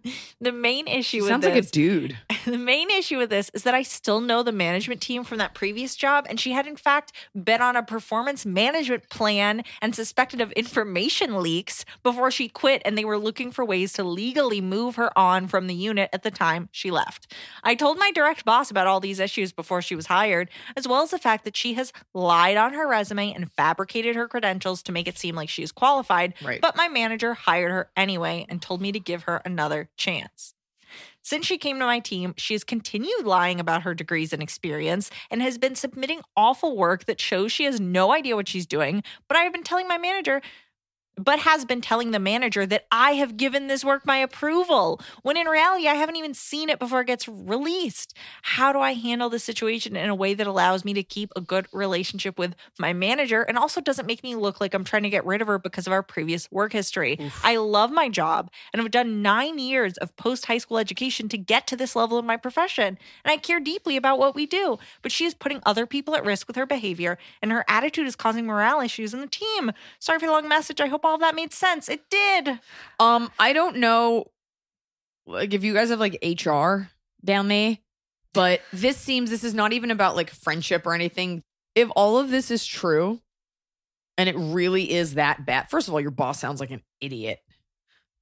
<laughs> the main issue with Sounds this, like a dude. <laughs> the main issue with this is that I still know the management team from that previous job, and she had in fact been on a performance management plan and suspected of information leaks before she quit, and they were looking for ways to legally move her on from the unit at the time she left. I told my direct boss about all these issues before she was hired, as well as the fact that she has lied on her resume and fabricated her credentials to make it seem like she is qualified. Right. But my manager hired her anyway and told me to give her another chance. Since she came to my team, she has continued lying about her degrees and experience and has been submitting awful work that shows she has no idea what she's doing. But I have been telling my manager but has been telling the manager that I have given this work my approval, when in reality, I haven't even seen it before it gets released. How do I handle this situation in a way that allows me to keep a good relationship with my manager and also doesn't make me look like I'm trying to get rid of her because of our previous work history? I love my job and I've done nine years of post high school education to get to this level in my profession, and I care deeply about what we do. But she is putting other people at risk with her behavior, and her attitude is causing morale issues in the team. Sorry for the long message. I hope all that made sense. It did. Um, I don't know, like if you guys have like HR down there, but <laughs> this seems this is not even about like friendship or anything. If all of this is true, and it really is that bad, first of all, your boss sounds like an idiot.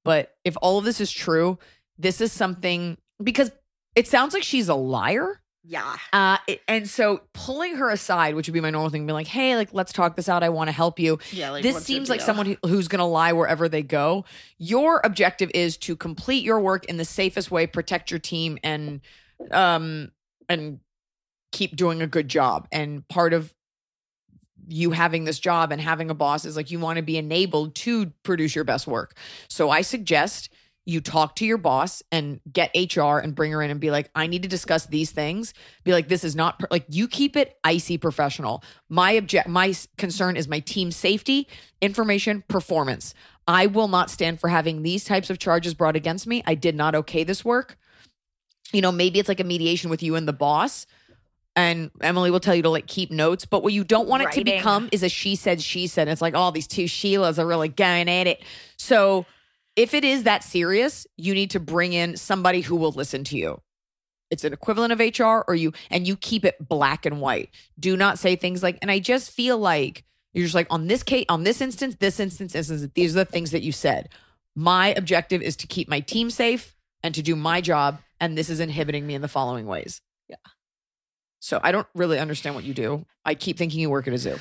But if all of this is true, this is something because it sounds like she's a liar. Yeah. Uh, it- and so pulling her aside, which would be my normal thing, be like, "Hey, like, let's talk this out. I want to help you." Yeah. Like, this seems like someone who, who's going to lie wherever they go. Your objective is to complete your work in the safest way, protect your team, and um and keep doing a good job. And part of you having this job and having a boss is like you want to be enabled to produce your best work. So I suggest you talk to your boss and get HR and bring her in and be like, I need to discuss these things. Be like, this is not per-. like you keep it icy professional. My object, my concern is my team safety, information, performance. I will not stand for having these types of charges brought against me. I did not okay this work. You know, maybe it's like a mediation with you and the boss. And Emily will tell you to like keep notes, but what you don't want it to become is a she said, she said. It's like, oh, these two Sheilas are really going at it. So if it is that serious, you need to bring in somebody who will listen to you. It's an equivalent of HR or you and you keep it black and white. Do not say things like, and I just feel like you're just like on this case, on this instance, this instance, instance, these are the things that you said. My objective is to keep my team safe and to do my job, and this is inhibiting me in the following ways. Yeah. So I don't really understand what you do. I keep thinking you work at a zoo.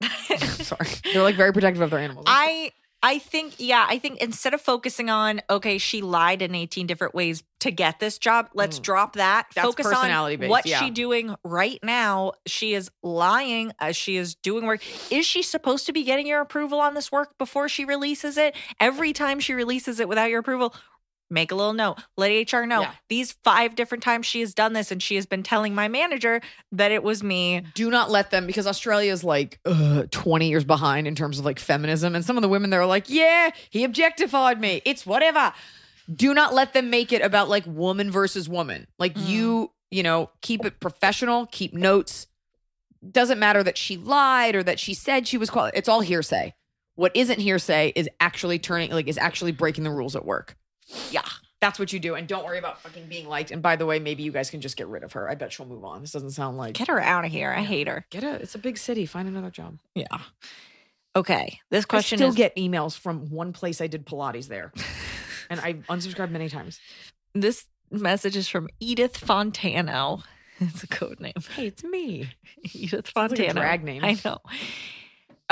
<laughs> <laughs> Sorry. They're like very protective of their animals. I I think yeah, I think instead of focusing on okay, she lied in 18 different ways to get this job, let's Mm. drop that. That's Focus on personality-based, what's yeah. she doing right now. She is lying as she is doing work. Is she supposed to be getting your approval on this work before she releases it? Every time she releases it without your approval, make a little note. Let HR know. Yeah. These five different times she has done this and she has been telling my manager that it was me. do not let them because Australia is like uh, 20 years behind in terms of like feminism. And some of the women there are like, yeah, he objectified me. It's whatever. Do not let them make it about like woman versus woman. Like you, you know, keep it professional, keep notes. Doesn't matter that she lied or that she said she was It's all hearsay. What isn't hearsay is actually turning, like, is actually breaking the rules at work. Yeah. That's what you do. And don't worry about fucking being liked. And by the way, maybe you guys can just get rid of her. I bet she'll move on. This doesn't sound like. Get her out of here. I hate her. Get a. It's a big city. Find another job. Yeah. Okay. This question I still is get emails from one place I did Pilates there, <laughs> and I unsubscribed many times. this message is from Edith Fontano. <laughs> It's a code name. Hey, it's me. <laughs> Edith Sounds like a Fontano. drag name. I know.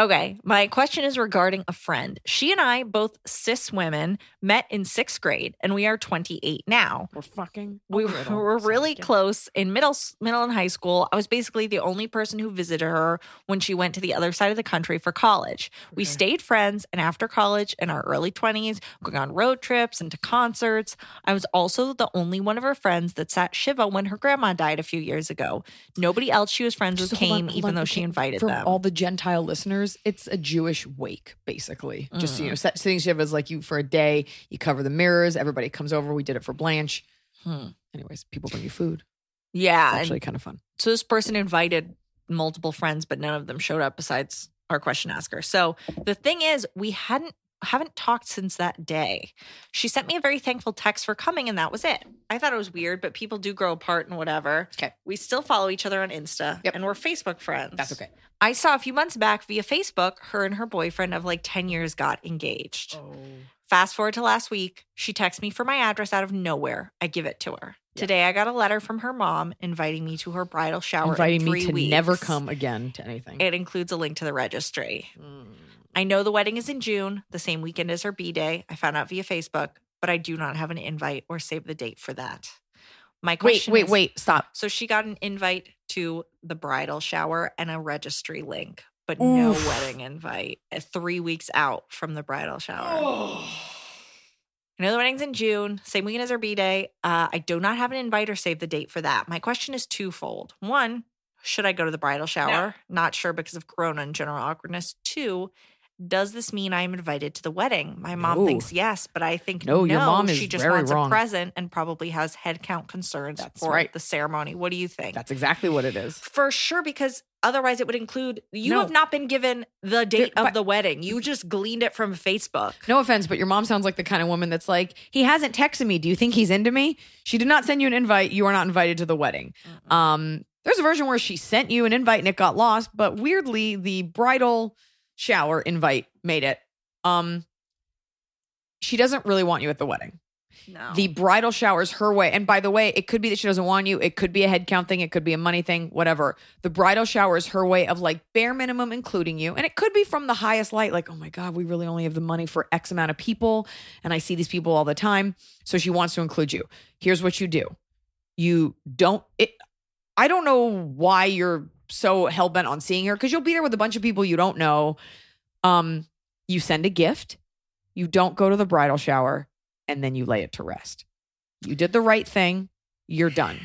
Okay, my question is regarding a friend. She and I, both cis women, met in sixth grade, and we are 28 now. We're fucking. We over it all. were really Sorry. close in middle middle and high school. I was basically the only person who visited her when she went to the other side of the country for college. We stayed friends, and after college, in our early twenties, going on road trips and to concerts. I was also the only one of her friends that sat shiva when her grandma died a few years ago. Nobody else she was friends with Just hold on, came, even though she invited For them. all the Gentile listeners, it's a Jewish wake, basically. Just Mm. you know, set, sitting shiva is like you for a day. You cover the mirrors. Everybody comes over. We did it for Blanche. Hmm. Anyways, people bring you food. yeah, It's actually kind of fun. So this person invited multiple friends, but none of them showed up besides our question asker. So the thing is, we hadn't haven't talked since that day. She sent me a very thankful text for coming, and that was it. I thought it was weird, but people do grow apart and whatever. Okay. We still follow each other on Insta Yep. and we're Facebook friends. That's okay. I saw a few months back via Facebook, her and her boyfriend of like 10 years got engaged. Oh. Fast forward to last week, she texts me for my address out of nowhere. I give it to her. Yeah. Today, I got a letter from her mom inviting me to her bridal shower. in Inviting me three to never come again to anything. It includes a link to the registry. Mm. I know the wedding is in June, the same weekend as her B day. I found out via Facebook, but I do not have an invite or save the date for that. My Wait, question wait, is- wait! Stop. So she got an invite to the bridal shower and a registry link, but no Oof. wedding invite. uh, Three weeks out from the bridal shower. <gasps> I know the wedding's in June, same weekend as her B day. Uh, I do not have an invite or save the date for that. My question is twofold. One, should I go to the bridal shower? Not sure because of Corona and general awkwardness. Two, does this mean I'm invited to the wedding? My mom No. thinks yes, but I think No, no. your mom is she just very wants wrong. a present and probably has headcount concerns That's for right. the ceremony. What do you think? That's exactly what it is. for sure because otherwise it would include you No. have not been given the date There- of but- the wedding. You just gleaned it from Facebook. No offense, but your mom sounds like the kind of woman that's like, he hasn't texted me. Do you think he's into me? She did not send you an invite. You are not invited to the wedding. Um, there's a version where she sent you an invite and it got lost, but weirdly, the bridal shower invite made it. Um, she doesn't really want you at the wedding. No. The bridal shower is her way. And by the way, it could be that she doesn't want you. It could be a head count thing. It could be a money thing, whatever. The bridal shower is her way of like bare minimum including you. And it could be from the highest light, like, oh my God, we really only have the money for X amount of people. And I see these people all the time. So she wants to include you. Here's what you do you don't, it, I don't know why you're so hell bent on seeing her because you'll be there with a bunch of people you don't know. Um, you send a gift, you don't go to the bridal shower, and then you lay it to rest. You did the right thing. You're done.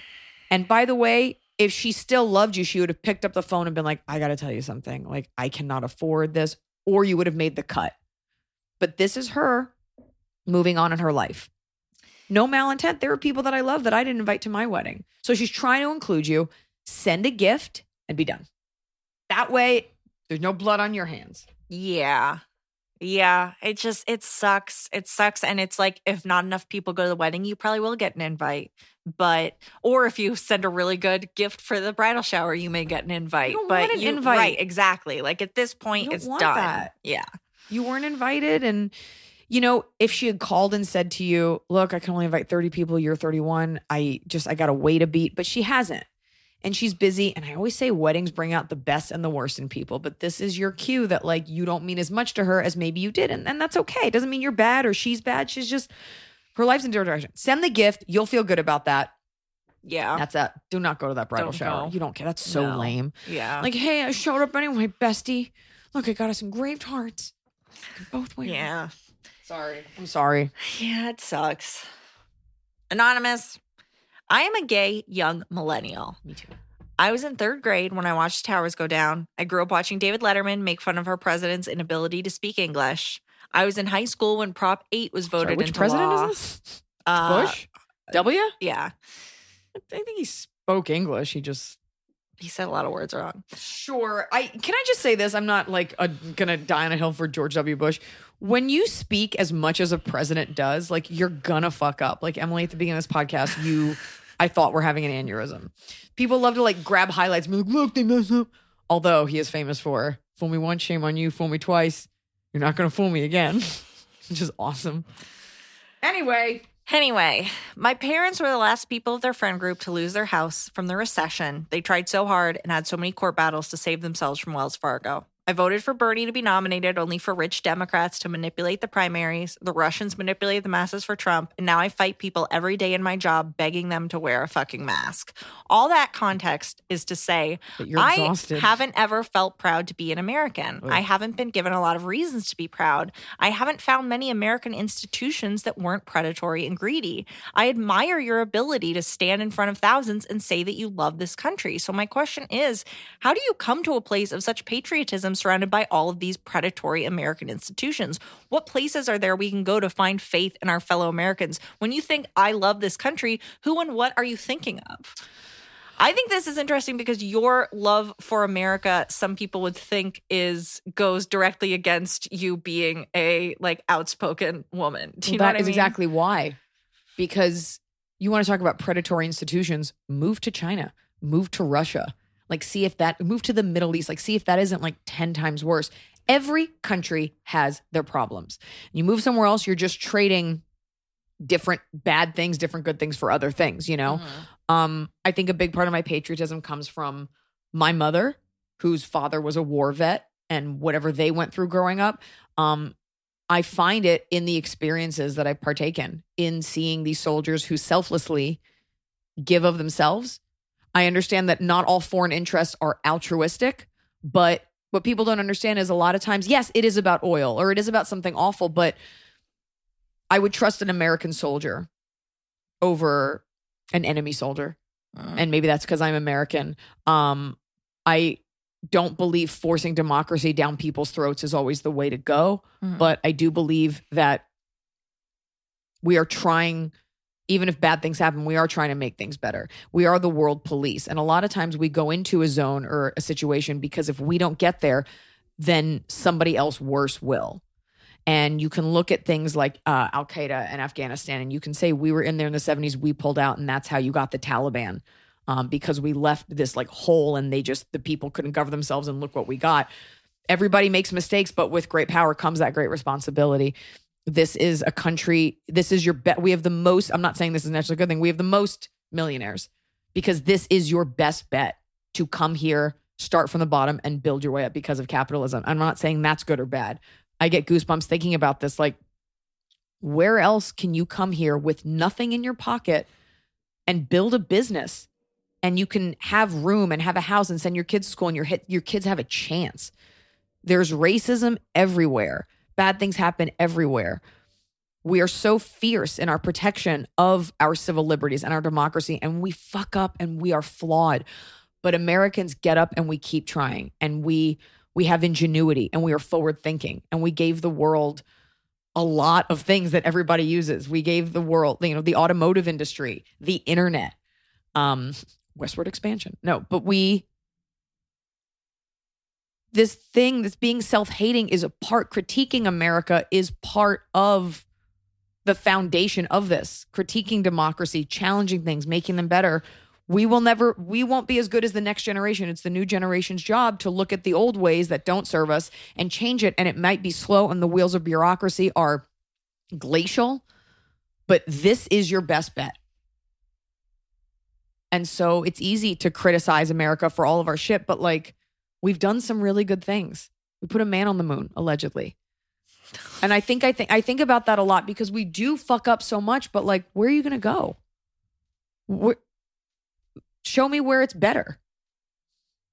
And by the way, if she still loved you, she would have picked up the phone and been like, I got to tell you something. Like, I cannot afford this. Or you would have made the cut. But this is her moving on in her life. No malintent. There are people that I love that I didn't invite to my wedding. So she's trying to include you. Send a gift and be done. That way, there's no blood on your hands. yeah. Yeah. It just it sucks. It sucks. And it's like if not enough people go to the wedding, you probably will get an invite. But or if you send a really good gift for the bridal shower, you may get an invite. don't but an you, invite. Right, exactly. Like at this point, it's done. that. Yeah. you weren't invited and you know if she had called and said to you look i can only invite 30 people you're 31 i just i gotta wait a beat but she hasn't and she's busy and i always say weddings bring out the best and the worst in people but this is your cue that like you don't mean as much to her as maybe you did and, and that's okay it doesn't mean you're bad or she's bad she's just her life's in different direction send the gift you'll feel good about that Yeah. that's it do not go to that bridal Don't shower go. you don't care that's so No. lame yeah. like hey i showed up anyway bestie look i got us engraved hearts both 'em." yeah. Sorry. I'm sorry. Yeah, it sucks. Anonymous. I am a gay young millennial. Me too. I was in third grade when I watched towers go down. I grew up watching David Letterman make fun of our president's inability to speak English. I was in high school when Prop 8 was voted Sorry, which into president law. is this? Uh, Bush? W? Yeah. I think he spoke English. He just He said a lot of words wrong. Sure. I can I just say this? I'm not like a, gonna die on a hill for George W. Bush. When you speak as much as a president does, like you're gonna fuck up. Like Emily at the beginning of this podcast, you I thought we're having an aneurysm. People love to like grab highlights and be like, look, they messed up. Although he is famous for fool me once, shame on you, fool me twice. You're not gonna fool me again. <laughs> Which is awesome. Anyway, Anyway, my parents were the last people of their friend group to lose their house from the recession. They tried so hard and had so many court battles to save themselves from Wells Fargo. I voted for Bernie to be nominated only for rich Democrats to manipulate the primaries. The Russians manipulate the masses for Trump. And now I fight people every day in my job begging them to wear a fucking mask. All that context is to say, I exhausted. haven't ever felt proud to be an American. Oh. I haven't been given a lot of reasons to be proud. I haven't found many American institutions that weren't predatory and greedy. I admire your ability to stand in front of thousands and say that you love this country. So, my question is how do you come to a place of such patriotism surrounded by all of these predatory American institutions? What places are there we can go to find faith in our fellow Americans? When you think, I love this country, who and what are you thinking of? I think this is interesting because your love for America, some people would think is goes directly against you being a like outspoken woman. Do you Well, know that is mean? exactly why. Because you want to talk about predatory institutions, move to China, move to Russia. Like, see if that, move to the Middle East, like, see if that isn't like 10 times worse. Every country has their problems. You move somewhere else, you're just trading different bad things, different good things for other things, you know? Um, I think a big part of my patriotism comes from my mother, whose father was a war vet, and whatever they went through growing up. Um, I find it in the experiences that I partake in, in seeing these soldiers who selflessly give of themselves. I understand that not all foreign interests are altruistic, but What people don't understand is a lot of times, yes, it is about oil or it is about something awful, but I would trust an American soldier over an enemy soldier. And maybe that's because I'm American. Um, I don't believe forcing democracy down people's throats is always the way to go. Mhm. But I do believe that we are trying, even if bad things happen, we are trying to make things better. We are the world police. And a lot of times we go into a zone or a situation because if we don't get there, then somebody else worse will. And you can look at things like uh, Al Qaeda and Afghanistan, and you can say we were in there in the 70s, we pulled out, and that's how you got the Taliban um, because we left this like hole and they just, the people couldn't govern themselves, and look what we got. Everybody makes mistakes, but with great power comes that great responsibility. This is a country, this is your bet. We have the most, I'm not saying this is necessarily a good thing, we have the most millionaires because this is your best bet to come here, start from the bottom, and build your way up because of capitalism. I'm not saying that's good or bad. I get goosebumps thinking about this. Like, where else can you come here with nothing in your pocket and build a business? And you can have room and have a house and send your kids to school, and your hit, your kids have a chance. There's racism everywhere. Bad things happen everywhere. We are so fierce in our protection of our civil liberties and our democracy, and we fuck up and we are flawed. But Americans get up and we keep trying, and we we have ingenuity and we are forward thinking, and we gave the world a lot of things that everybody uses. We gave the world, you know, the automotive industry, the internet, um, westward expansion. No, but we this thing that's being self-hating is a part critiquing America is part of the foundation of this. Critiquing democracy challenging things making them better. We will never we won't be as good as the next generation. It's the new generation's job to look at the old ways that don't serve us and change it. And it might be slow and the wheels of bureaucracy are glacial but this is your best bet. And so it's easy to criticize america for all of our shit but like we've done some really good things. We put a man on the moon allegedly. And i think i think i think about that a lot because we do fuck up so much but like where are you going to go? Where, show me where it's better.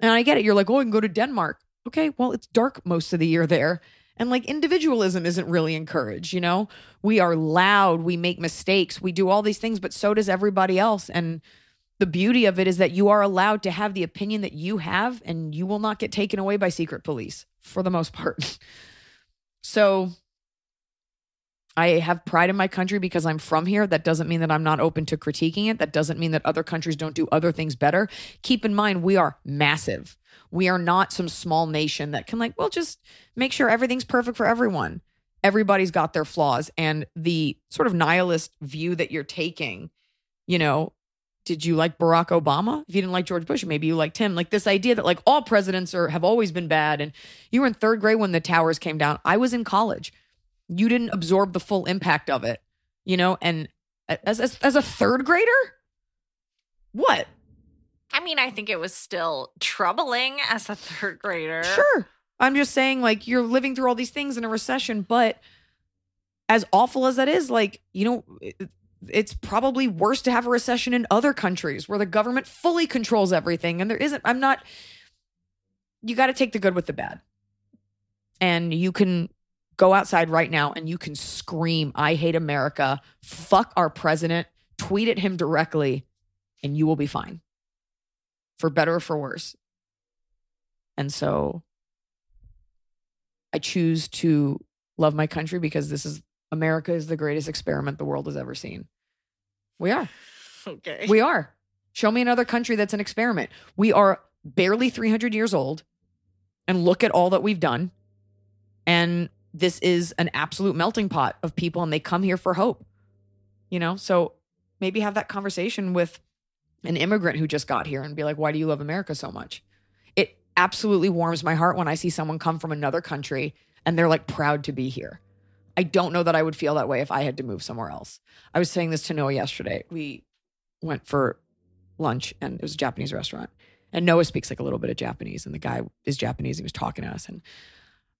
And i get it. You're like oh i can go to denmark. Okay well it's dark most of the year there. And like individualism isn't really encouraged you know? We are loud. We make mistakes. We do all these things but so does everybody else. And the beauty of it is that you are allowed to have the opinion that you have and you will not get taken away by secret police for the most part <laughs> so I have pride in my country because I'm from here. That doesn't mean that I'm not open to critiquing it. That doesn't mean that other countries don't do other things better. Keep in mind, we are massive. We are not some small nation that can, like, well, just make sure everything's perfect for everyone. Everybody's got their flaws. And the sort of nihilist view that you're taking, you know, did you like Barack Obama? If you didn't like George Bush, maybe you liked him. Like this idea that like all presidents are have always been bad. And you were in third grade when the towers came down. I was in college you didn't absorb the full impact of it, you know? And as, as, as a third grader, what? I mean, I think it was still troubling as a third grader. Sure. I'm just saying, like, you're living through all these things in a recession, but as awful as that is, like, you know, it's probably worse to have a recession in other countries where the government fully controls everything. And there isn't, I'm not, you got to take the good with the bad. And you can go outside right now and you can scream, I hate America, fuck our president, tweet at him directly, and you will be fine for better or for worse. And so I choose to love my country because this is America is the greatest experiment the world has ever seen. We are. <laughs> Okay. We are. Show me another country that's an experiment. We are barely 300 years old and look at all that we've done. And this is an absolute melting pot of people and they come here for hope. You know, so maybe have that conversation with an immigrant who just got here and be like, why do you love America so much? It absolutely warms my heart when I see someone come from another country and they're like proud to be here. I don't know that I would feel that way if I had to move somewhere else. I was saying this to Noah yesterday. We went for lunch and it was a Japanese restaurant. And Noah speaks like a little bit of Japanese and the guy is Japanese. He was talking to us and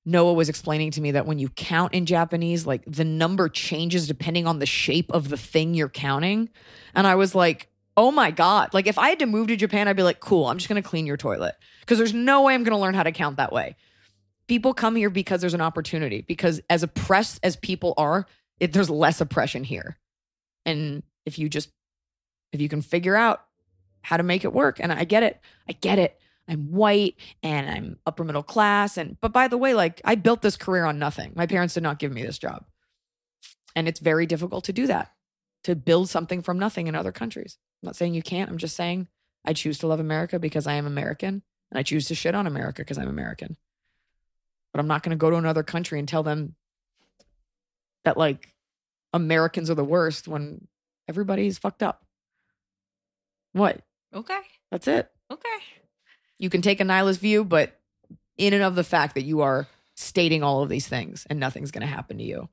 Noah was explaining to me that when you count in Japanese, like the number changes depending on the shape of the thing you're counting. And I was like, oh my God. Like if I had to move to Japan, I'd be like, cool, I'm just going to clean your toilet. because there's no way I'm going to learn how to count that way. People come here because there's an opportunity. Because as oppressed as people are, it, there's less oppression here. And if you just, if you can figure out how to make it work, and I get it, I get it. I'm white and I'm upper middle class. And, but by the way, like I built this career on nothing. My parents did not give me this job. And it's very difficult to do that, to build something from nothing in other countries. I'm not saying you can't. I'm just saying I choose to love America because I am American and I choose to shit on America because I'm American. But I'm not going to go to another country and tell them that like Americans are the worst when everybody's fucked up. What? Okay. That's it. Okay. You can take a nihilist view, but in and of the fact that you are stating all of these things and nothing's going to happen to you,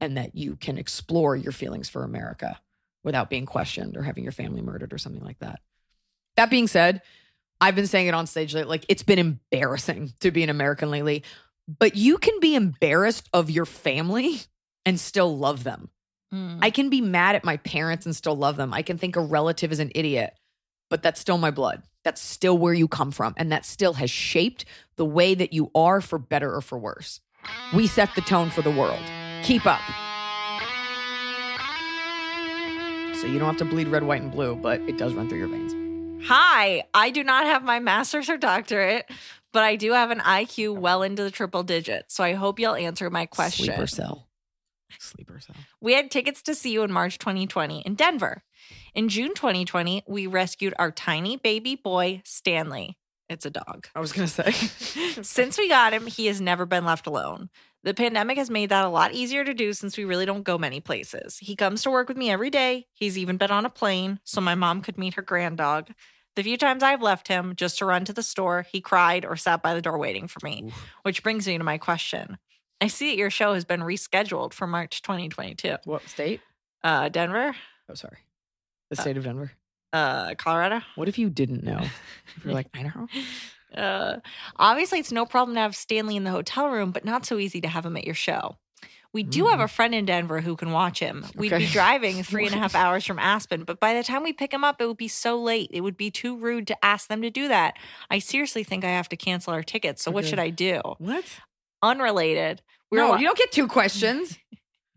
and that you can explore your feelings for America without being questioned or having your family murdered or something like that. That being said, I've been saying it on stage lately, like it's been embarrassing to be an American lately, but you can be embarrassed of your family and still love them. Mm. I can be mad at my parents and still love them. I can think a relative is an idiot, but that's still my blood. That's still where you come from. And that still has shaped the way that you are for better or for worse. We set the tone for the world. Keep up. So you don't have to bleed red, white, and blue, but it does run through your veins. Hi, I do not have my master's or doctorate, but I do have an IQ well into the triple digits. So I hope you'll answer my question. Sleeper cell. Sleeper cell. We had tickets to see you in March 2020 in Denver. In June 2020, we rescued our tiny baby boy, Stanley. It's a dog. I was going to say. <laughs> Since we got him, he has never been left alone. The pandemic has made that a lot easier to do since we really don't go many places. He comes to work with me every day. He's even been on a plane so my mom could meet her grand dog. The few times I've left him just to run to the store, he cried or sat by the door waiting for me. Which brings me to my question. I see that your show has been rescheduled for March 2022. what state? Uh, Denver, Oh, sorry. The state of Denver. uh, Colorado. What if you didn't know? <laughs> If you're like, I don't know. Uh, obviously, it's no problem to have Stanley in the hotel room, but not so easy to have him at your show. We do have a friend in Denver who can watch him. We'd be Mm. <laughs> Driving three and a half hours from Aspen, but by the time we pick him up, it would be so late. It would be too rude to ask them to do that. I seriously think I have to cancel our tickets. So, what should I do? What? Unrelated. We no, were, you don't get two questions.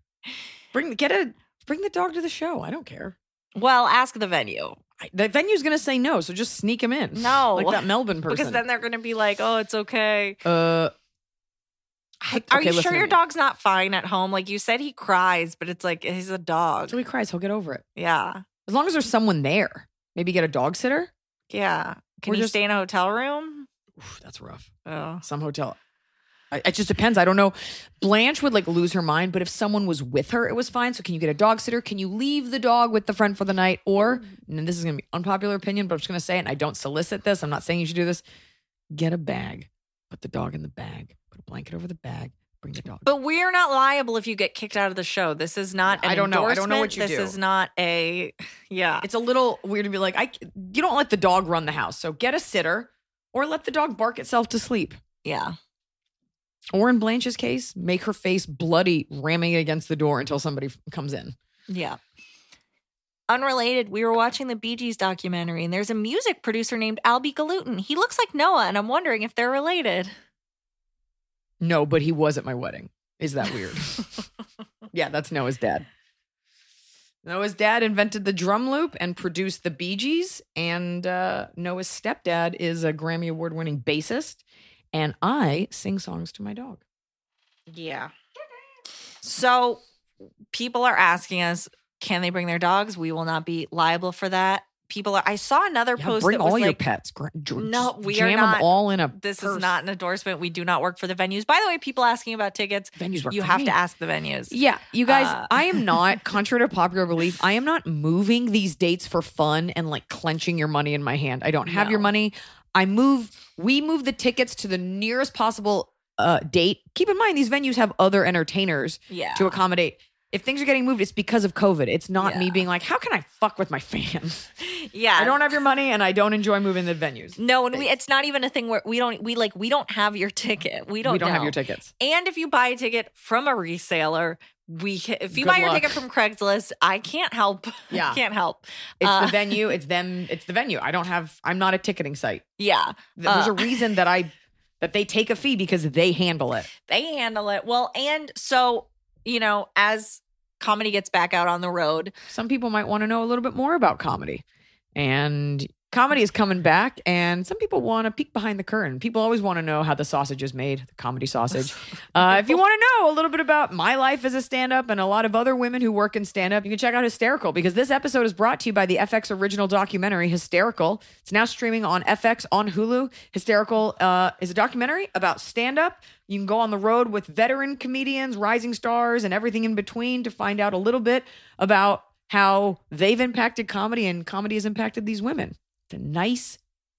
<laughs> bring get a bring the dog to the show. I don't care. well, ask the venue the venue's gonna say no, so just sneak him in. No. <laughs> like that Melbourne person. because then they're going to be like, oh, it's okay. uh, Are okay, you sure your dog's not fine at home? Like you said, he cries, but it's like he's a dog. So he cries. He'll get over it Yeah. as long as there's someone there. Maybe get a dog sitter. Yeah. Can We're you just- stay in a hotel room? Oof, that's rough. Oh. Some hotel. It just depends. I don't know. Blanche would like lose her mind, but if someone was with her, it was fine. So can you get a dog sitter? Can you leave the dog with the friend for the night? Or, and this is going to be unpopular opinion, but I'm just going to say it. And I don't solicit this. I'm not saying you should do this. Get a bag. Put the dog in the bag. Put a blanket over the bag. Bring the dog. But we're not liable if you get kicked out of the show. This is not an I don't know. I don't know what you endorsement. do. This is not a yeah. it's a little weird to be like, I you don't let the dog run the house. So get a sitter or let the dog bark itself to sleep. yeah. Or in Blanche's case, make her face bloody, ramming it against the door until somebody comes in. Yeah. Unrelated, we were watching the Bee Gees documentary, and there's a music producer named Albhy Galuten. He looks like Noah, and I'm wondering if they're related. No, but he was at my wedding. Is that weird? <laughs> yeah, that's Noah's dad. Noah's dad invented the drum loop and produced the Bee Gees, and uh, Noah's stepdad is a Grammy Award winning bassist, and I sing songs to my dog. Yeah. So people are asking us, can they bring their dogs? We will not be liable for that. People are. I saw another Yeah, post bring that was all your like, pets. No, we are jam not- them all in a. This purse. is not an endorsement. We do not work for the venues. By the way, people asking about tickets, Venues work you have me. to ask the venues. Yeah, you guys, Uh, I am not, <laughs> contrary to popular belief, I am not moving these dates for fun and like clenching your money in my hand. I don't have your money. I move, we move the tickets to the nearest possible uh, date. Keep in mind, these venues have other entertainers Yeah. to accommodate. If things are getting moved, it's because of COVID. It's not me being like, how can I fuck with my fans? <laughs> Yeah. I don't have your money and I don't enjoy moving the venues. No, and we it's not even a thing where we don't we like we don't have your ticket. We don't we don't have your tickets. And if you buy a ticket from a reseller, we ca- if you Good buy your luck. ticket from Craigslist, I can't help. <laughs> Yeah. can't help. It's Uh, the venue. <laughs> It's them. It's the venue. I don't have. I'm not a ticketing site. Yeah, There's Uh, a reason that I that they take a fee because they handle it. <laughs> they handle it well. And so you know, as comedy gets back out on the road, Some people might want to know a little bit more about comedy, and comedy is coming back. And some people want to peek behind the curtain. People always want to know how the sausage is made, the comedy sausage. <laughs> Uh, if you want to know a little bit about my life as a stand-up and a lot of other women who work in stand-up, you can check out Hysterical because this episode is brought to you by the FX original documentary Hysterical. It's now streaming on FX on Hulu. Hysterical uh, is a documentary about stand-up. You can go on the road with veteran comedians, rising stars, and everything in between to find out a little bit about how they've impacted comedy and comedy has impacted these women. It's a nice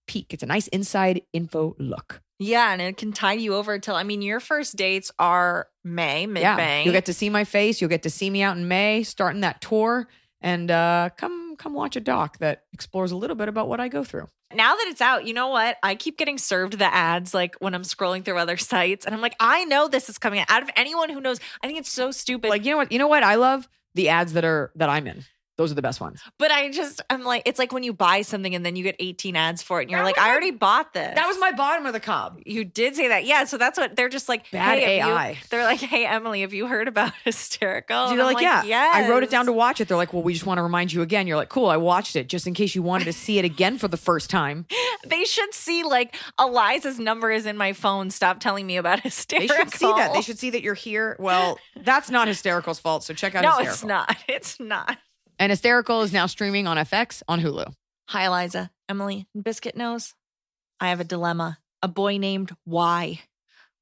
peek. It's a nice inside info look. yeah, and it can tide you over till I mean, your first dates are May, mid May. Yeah, you'll get to see my face. You'll get to see me out in May, starting that tour, and uh, come come watch a doc that explores a little bit about what I go through. now that it's out, you know what? I keep getting served the ads like when I'm scrolling through other <laughs> sites, and I'm like, I know this is coming out. Out of anyone who knows, I think it's so stupid. Like you know what? You know what? I love the ads that are that I'm in. Those are the best ones. but I just, I'm like, it's like when you buy something and then you get 18 ads for it, and you're That like, I my- already bought this. That was my bottom of the cob. You did say that, yeah. So that's what they're just like. Bad hey, have you- AI. they're like, hey Emily, have you heard about <laughs> hysterical? So And you're I'm like, yeah, yes. I wrote it down to watch it. They're like, well, we just want to remind you again. You're like, cool, I watched it just in case you wanted to see it again for the first time. <laughs> They should see like Eliza's number is in my phone. Stop telling me about hysterical. <laughs> They should see that. They should see that you're here. Well, that's not Hysterical's fault. So check out No, Hysterical. it's not. It's not. And Hysterical is now streaming on FX on Hulu. Hi, Eliza. Emily, Biscuit knows. I have a dilemma. A boy named Y.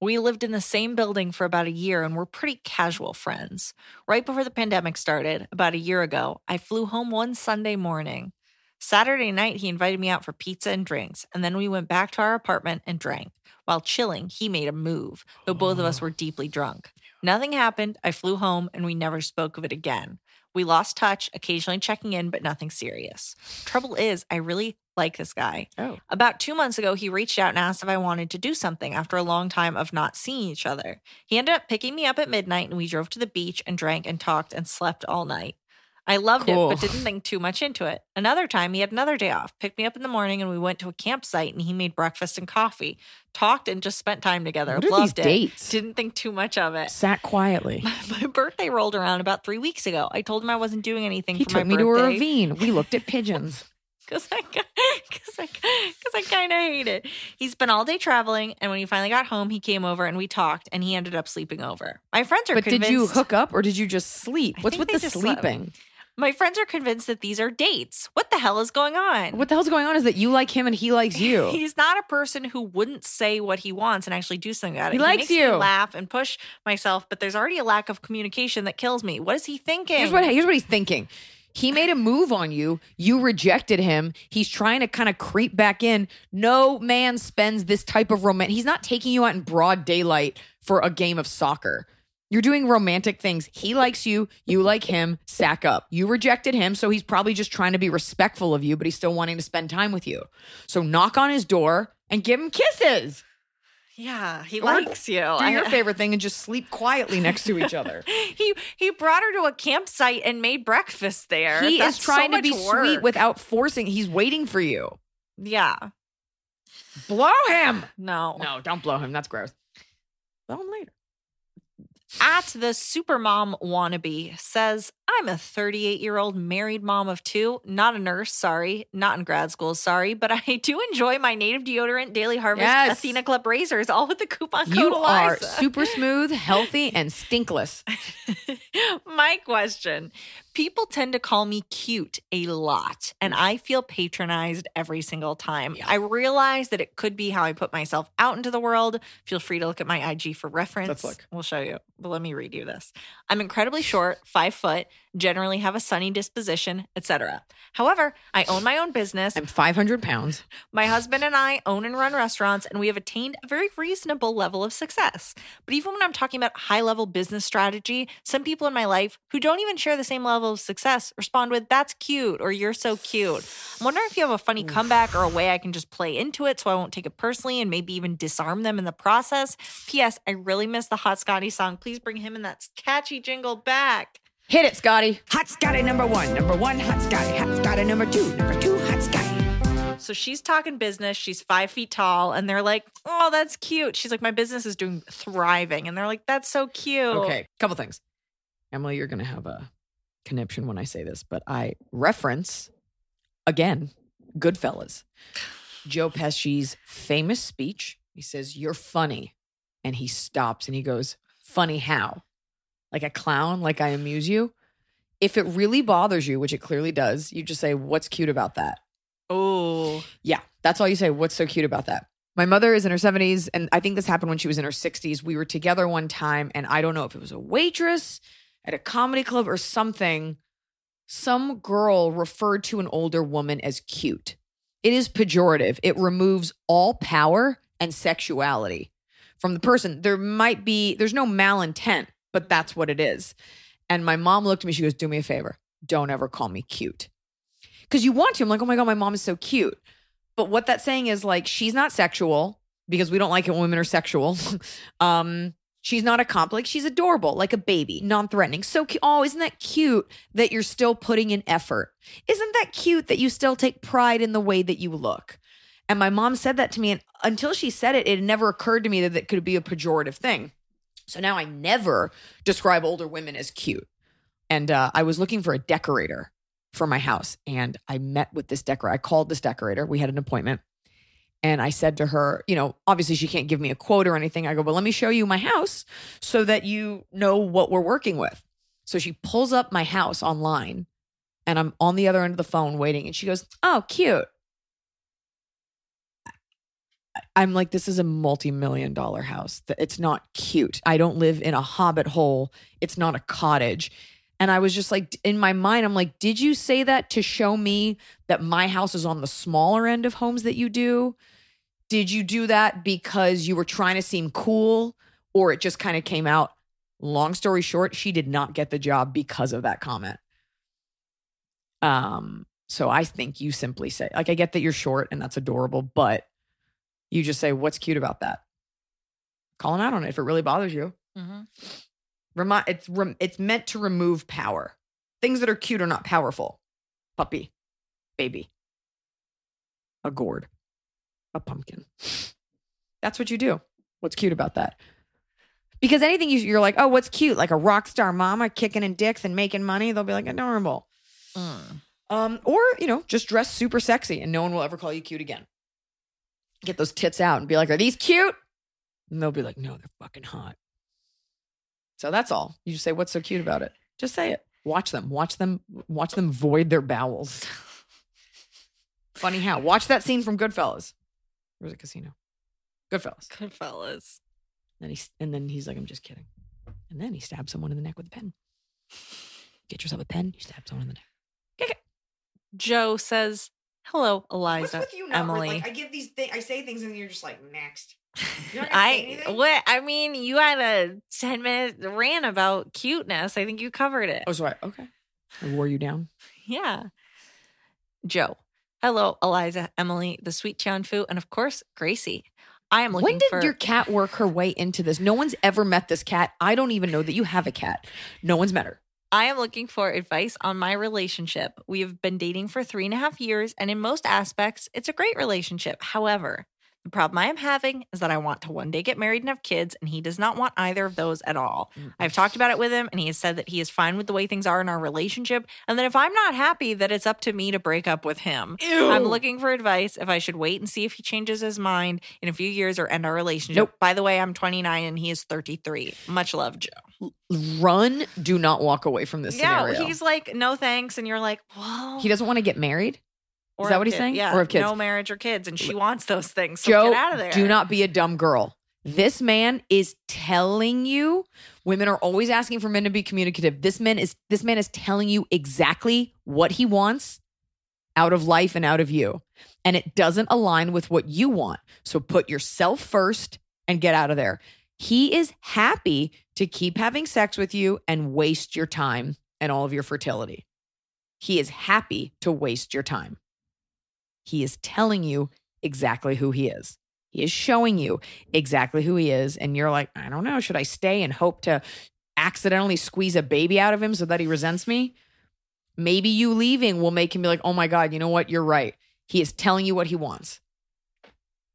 We lived in the same building for about a year and we're pretty casual friends. Right before the pandemic started, about a year ago, I flew home one Sunday morning. Saturday night, he invited me out for pizza and drinks, and then we went back to our apartment and drank. While chilling, he made a move, though both of us oh. were deeply drunk. Nothing happened. I flew home and we never spoke of it again. We lost touch, occasionally checking in, but nothing serious. Trouble is, I really like this guy. Oh. About two months ago, he reached out and asked if I wanted to do something after a long time of not seeing each other. He ended up picking me up at midnight and we drove to the beach and drank and talked and slept all night. I loved Cool. it, but didn't think too much into it. Another time, he had another day off, picked me up in the morning, and we went to a campsite and he made breakfast and coffee, talked and just spent time together. What are Loved these it. dates? Didn't think too much of it. Sat quietly. <laughs> My birthday rolled around about three weeks ago. I told him I wasn't doing anything He took my me to a ravine. We looked at <laughs> pigeons. because I because I because I kind of hate it. He spent all day traveling, and when he finally got home, he came over and we talked, and he ended up sleeping over. My friends are But convinced. did you hook up or did you just sleep? What's with the sleeping? slept. My friends are convinced that these are dates. What the hell is going on? What the hell's going on is that you like him and he likes <laughs> you. He's not a person who wouldn't say what he wants and actually do something about it. He likes makes me you. laugh and push myself, but there's already a lack of communication that kills me. What is he thinking? Here's what here's what he's thinking. He made a move on you. You rejected him. He's trying to kind of creep back in. No man spends this type of romance. He's not taking you out in broad daylight for a game of soccer. You're doing romantic things. He likes you. You like him. Sack up. You rejected him, so he's probably just trying to be respectful of you, but he's still wanting to spend time with you. So knock on his door and give him kisses. yeah, he Or likes you. Do I- your <laughs> favorite thing and just sleep quietly next to each other. <laughs> he he brought her to a campsite and made breakfast there. He That's is trying so to be much sweet without forcing. He's waiting for you. Yeah. Blow him. No. No, don't blow him. That's gross. Blow him later. At the supermom wannabe says, I'm a 38 year old married mom of two, not a nurse, sorry, not in grad school, sorry, but I do enjoy my native deodorant, Daily Harvest, Yes. Athena Club razors, all with the coupon code You are super smooth, healthy, <laughs> and stinkless. <laughs> <laughs> My question People tend to call me cute a lot, and mm. I feel patronized every single time. I realize that it could be how I put myself out into the world. Feel free to look at my IG for reference. Let's look. We'll show you, but let me read you this. I'm incredibly short, five foot, generally have a sunny disposition, etc. However, I own my own business. I'm 500 pounds. My husband and I own and run restaurants, and we have attained a very reasonable level of success. But even when I'm talking about high level business strategy, some people in my life who don't even share the same level of success respond with, That's cute, or You're so cute. I'm wondering if you have a funny comeback or a way I can just play into it so I won't take it personally and maybe even disarm them in the process. P.S. I really miss the Hot Scotty song. Please bring him and that catchy jingle back. Hit it, Scotty. Hot Scotty number one, number one, Hot Scotty. Hot Scotty number two, number two, Hot Scotty. So she's talking business. She's five feet tall, and they're like, "Oh, that's cute." She's like, "My business is doing thriving," and they're like, "That's so cute." Okay, couple things. Emily, you're going to have a conniption when I say this, but I reference again Goodfellas. Joe Pesci's famous speech. He says, You're funny. And he stops and he goes, Funny how? Like a clown, like I amuse you. If it really bothers you, which it clearly does, you just say, What's cute about that? Oh, Yeah, that's all you say. What's so cute about that? My mother is in her 70s, and I think this happened when she was in her 60s. We were together one time, and I don't know if it was a waitress at a comedy club or something. Some girl referred to an older woman as cute. It is pejorative. It removes all power and sexuality from the person. There might be, there's no malintent, but that's what it is. And my mom looked at me, she goes, Do me a favor. Don't ever call me cute. Because you want to. I'm like, Oh my God, my mom is so cute. But what that's saying is like, she's not sexual because we don't like it when women are sexual. <laughs> um, she's not a comp, like she's adorable, like a baby, non-threatening. So cu- oh, isn't that cute that you're still putting in effort? Isn't that cute that you still take pride in the way that you look? And my mom said that to me, and until she said it, it never occurred to me that that could be a pejorative thing. So now I never describe older women as cute. And uh, I was looking for a decorator for my house, and I met with this decorator. I called this decorator. We had an appointment. And I said to her, you know, obviously she can't give me a quote or anything. I go, well, let me show you my house so that you know what we're working with. So she pulls up my house online and I'm on the other end of the phone waiting. And she goes, oh, cute. I'm like, this is a multi million dollar house. It's not cute. I don't live in a hobbit hole. It's not a cottage. And I was just like, in my mind, I'm like, did you say that to show me that my house is on the smaller end of homes that you do? Did you do that because you were trying to seem cool or it just kind of came out? Long story short, she did not get the job because of that comment. Um, so I think you simply say, like, I get that you're short and that's adorable, but you just say, what's cute about that? Call him out on it if it really bothers you. Mm-hmm. Remi- it's rem- it's meant to remove power. Things that are cute are not powerful. Puppy, baby, a gourd, a pumpkin. That's what you do. What's cute about that? Because anything you, you're like, oh, what's cute? Like a rock star mama kicking in dicks and making money. They'll be like adorable. Um, or you know, just dress super sexy and no one will ever call you cute again. Get those tits out and be like, are these cute? And they'll be like, no, they're fucking hot. So that's all. You just say, what's so cute about it? Just say it. Watch them. Watch them. Watch them void their bowels. <laughs> Funny how. Watch that scene from Goodfellas. Or was it Casino? Goodfellas. Goodfellas. And, he, and then he's like, I'm just kidding. And then he stabs someone in the neck with a pen. Get yourself a pen. You stab someone in the neck. Okay. Joe says, "Hello, Eliza, What's with you, Emily." Like, I give these things, I say things, and you're just like, next. You're not gonna say I what I mean, you had a ten minute rant about cuteness. I think you covered it. Oh, so I, okay. I wore you down. <laughs> Yeah. Joe. Hello, Eliza, Emily, the sweet Fu, and of course, Gracie. I am looking When did for your cat work her way into this? No one's ever met this cat. I don't even know that you have a cat. No one's met her. I am looking for advice on my relationship. We have been dating for three and a half years, and in most aspects, it's a great relationship. However, the problem I am having is that I want to one day get married and have kids, and he does not want either of those at all. Mm, I've talked about it with him, and he has said that he is fine with the way things are in our relationship, and that if I'm not happy, that it's up to me to break up with him. I'm looking for advice if I should wait and see if he changes his mind in a few years or end our relationship. Nope. By the way, I'm 29 and he is 33. Much love, Joe. Run. Do not walk away from this Yeah, scenario. he's like, no thanks. And you're like, well, he doesn't want to get married. Or that what he's kid- saying? Yeah, Or have kids? no marriage or kids, and she wants those things. So Joe, get out of there. do not be a dumb girl. This man is telling you women are always asking for men to be communicative. This man is this man is telling you exactly what he wants out of life and out of you. And it doesn't align with what you want. So put yourself first and get out of there. He is happy to keep having sex with you and waste your time and all of your fertility. He is happy to waste your time. He is telling you exactly who he is. He is showing you exactly who he is. And you're like, I don't know, should I stay and hope to accidentally squeeze a baby out of him so that he resents me? Maybe you leaving will make him be like, oh my God, you know what? You're right. He is telling you what he wants.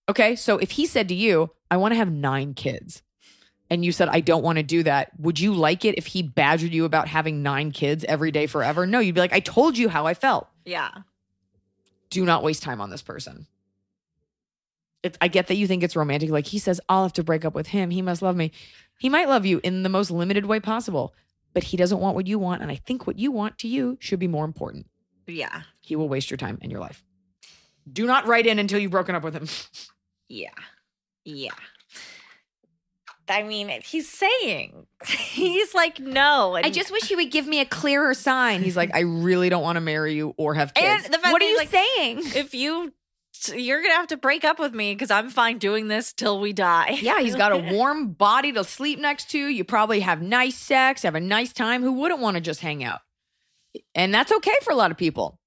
Okay. So if he said to you, I want to have nine kids, and you said, I don't want to do that, would you like it if he badgered you about having nine kids every day forever? No, you'd be like, I told you how I felt. Yeah. Do not waste time on this person. It's, I get that you think it's romantic. Like he says, I'll have to break up with him. He must love me. He might love you in the most limited way possible, but he doesn't want what you want. And I think what you want to you should be more important. Yeah. He will waste your time and your life. Do not write in until you've broken up with him. Yeah. Yeah. I mean, he's saying, <laughs> mm. he's like, no. And, I just wish he would give me a clearer sign. He's like, I really don't want to marry you or have kids. And the fact what are you like- saying? if you, you're going to have to break up with me because I'm fine doing this till we die. Yeah, he's got a <laughs> warm body to sleep next to. You probably have nice sex, have a nice time. Who wouldn't want to just hang out? And that's okay for a lot of people.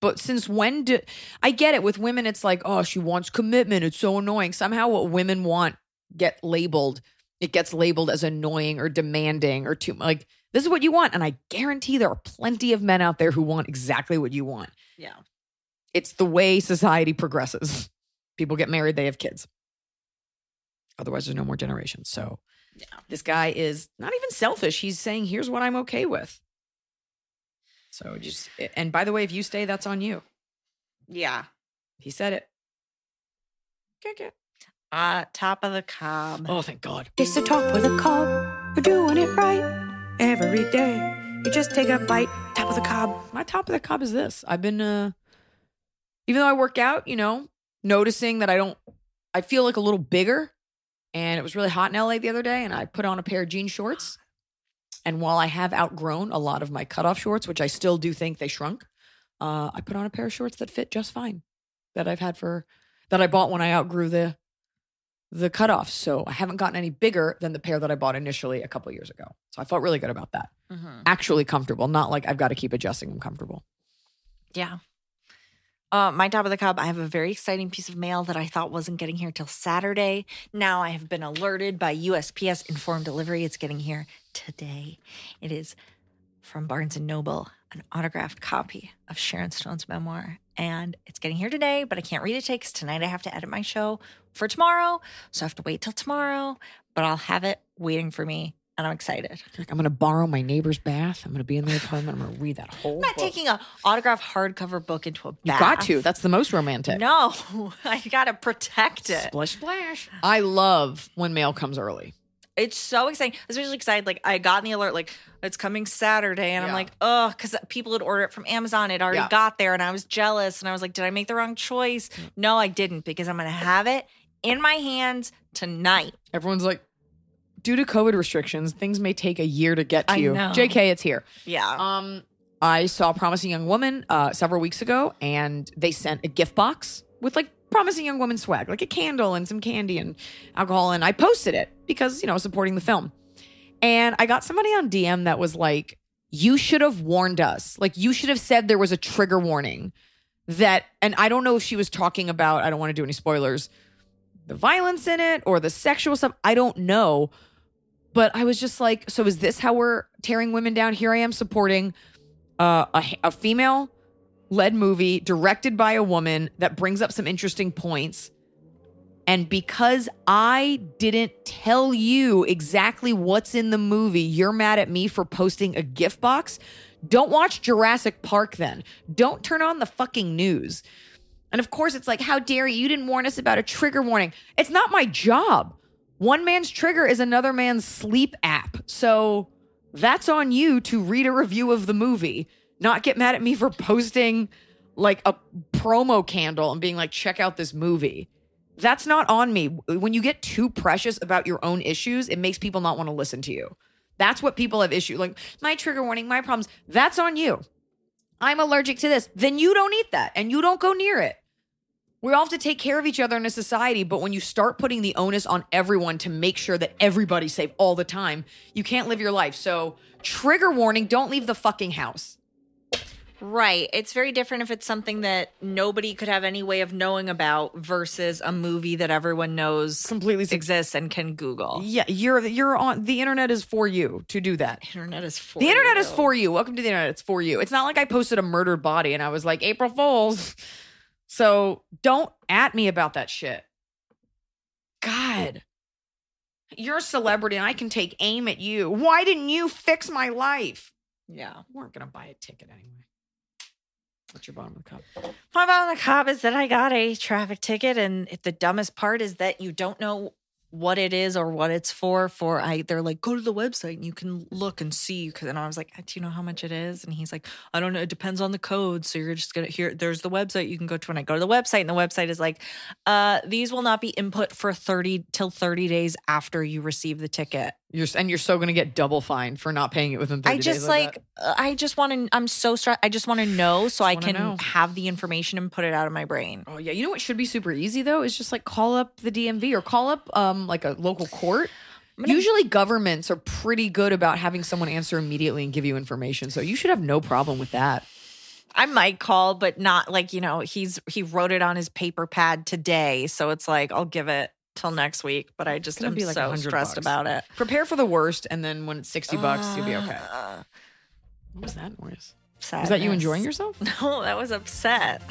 But since when do I get it with women? It's like, oh, she wants commitment. It's so annoying. Somehow, what women want get labeled. It gets labeled as annoying or demanding or too like this is what you want. And I guarantee there are plenty of men out there who want exactly what you want. Yeah. It's the way society progresses. People get married, they have kids. Otherwise, there's no more generations. So yeah. this guy is not even selfish. He's saying, here's what I'm okay with. So just, and by the way, if you stay, that's on you. Yeah. He said it. Okay, okay. Uh, top of the cob. Oh, thank God. It's the top of the cob. We're doing it right every day. You just take a bite, top of the cob. My top of the cob is this. I've been, uh, even though I work out, you know, noticing that I don't, I feel like a little bigger. And it was really hot in LA the other day, and I put on a pair of jean shorts. And while I have outgrown a lot of my cutoff shorts, which I still do think they shrunk, uh, I put on a pair of shorts that fit just fine that I've had for that I bought when I outgrew the the cutoffs. So I haven't gotten any bigger than the pair that I bought initially a couple years ago. So I felt really good about that. Mhm. Actually comfortable, not like I've got to keep adjusting them comfortable. Yeah. Uh, my top of the cup, I have a very exciting piece of mail that I thought wasn't getting here till Saturday. Now I have been alerted by USPS Informed Delivery. It's getting here today. It is from Barnes and Noble, an autographed copy of Sharon Stone's memoir. And it's getting here today, but I can't read it today because tonight I have to edit my show for tomorrow. So I have to wait till tomorrow, but I'll have it waiting for me. And I'm excited. Like I'm going to borrow my neighbor's bath. I'm going to be in the apartment. I'm going to read that whole. I'm not book. taking a autographed hardcover book into a bath. You got to. That's the most romantic. No, <laughs> I gotta protect it. Splish splash. I love when mail comes early. It's so exciting. especially excited. Like I got in the alert, like it's coming Saturday, and I'm like, oh, because people had ordered it from Amazon. It already Yeah. got there, and I was jealous. And I was like, did I make the wrong choice? No, I didn't, because I'm gonna have it in my hands tonight. Everyone's like, due to COVID restrictions, things may take a year to get to I you. know. JK, it's here. Yeah. Um, I saw a Promising Young Woman uh, several weeks ago, and they sent a gift box with like Promising Young Woman swag, like a candle and some candy and alcohol. And I posted it because, you know, supporting the film. And I got somebody on DM that was like, you should have warned us. Like, you should have said there was a trigger warning that, and I don't know if she was talking about, I don't want to do any spoilers, the violence in it or the sexual stuff. I don't know. But I was just like, so is this how we're tearing women down? Here I am supporting uh, a, a female led movie directed by a woman that brings up some interesting points. And because I didn't tell you exactly what's in the movie, you're mad at me for posting a gift box. Don't watch Jurassic Park then. Don't turn on the fucking news. And of course, it's like, how dare you? You didn't warn us about a trigger warning. It's not my job. One man's trigger is another man's sleep app. So that's on you to read a review of the movie, not get mad at me for posting like a promo candle and being like, check out this movie. That's not on me. When you get too precious about your own issues, it makes people not want to listen to you. That's what people have issue like my trigger warning, my problems. That's on you. I'm allergic to this. Then you don't eat that and you don't go near it. We all have to take care of each other in a society, but when you start putting the onus on everyone to make sure that everybody's safe all the time, you can't live your life. So, trigger warning, don't leave the fucking house. Right. It's very different if it's something that nobody could have any way of knowing about versus a movie that everyone knows Completely exists and can Google. Yeah, you're you're on the internet is for you to do that. Internet is for The internet you. is for you. Welcome to the internet. It's for you. It's not like I posted a murdered body and I was like, April Fools. <laughs> So don't at me about that shit. God. You're a celebrity and I can take aim at you. Why didn't you fix my life? Yeah. We weren't going to buy a ticket anyway. What's your bottom of the cup? My bottom of the cup is that I got a traffic ticket, and the dumbest part is that you don't know what it is or what it's for. For I, they're like, go to the website and you can look and see. Because and I was like, do you know how much it is? And he's like, I don't know. It depends on the code. So you're just gonna here. There's the website you can go to. And I go to the website, and the website is like, uh, these will not be input for thirty till thirty days after you receive the ticket. You're and you're so going to get double fined for not paying it within 30 I just days. like, uh, I just want to. I'm so stressed. I just want to know so I can know. have the information and put it out of my brain. Oh yeah, you know what should be super easy though is just like call up the DMV or call up um like a local court. Usually governments are pretty good about having someone answer immediately and give you information. So you should have no problem with that. I might call, but not like, you know, he's he wrote it on his paper pad today. So it's like I'll give it till next week. But I just am be like so stressed bucks. about it. Prepare for the worst and then when it's 60 bucks you'll be okay. Uh, What was that noise? sadness. Was that you enjoying yourself? <laughs> No, that was upset.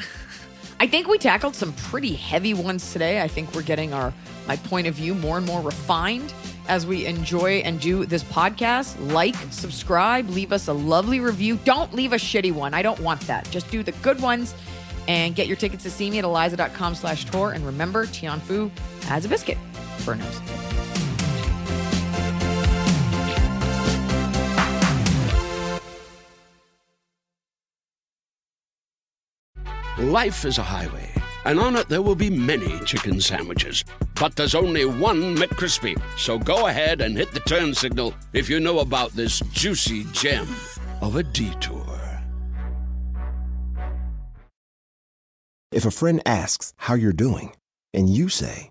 I think we tackled some pretty heavy ones today. I think we're getting our my point of view more and more refined as we enjoy and do this podcast. Like, subscribe, leave us a lovely review. Don't leave a shitty one. I don't want that. Just do the good ones and get your tickets to see me at eliza.com slash tour. And remember, Tian Fu has a biscuit for a nose. Life is a highway, and on it there will be many chicken sandwiches. But there's only one McCrispy. So go ahead and hit the turn signal if you know about this juicy gem of a detour. If a friend asks how you're doing, and you say,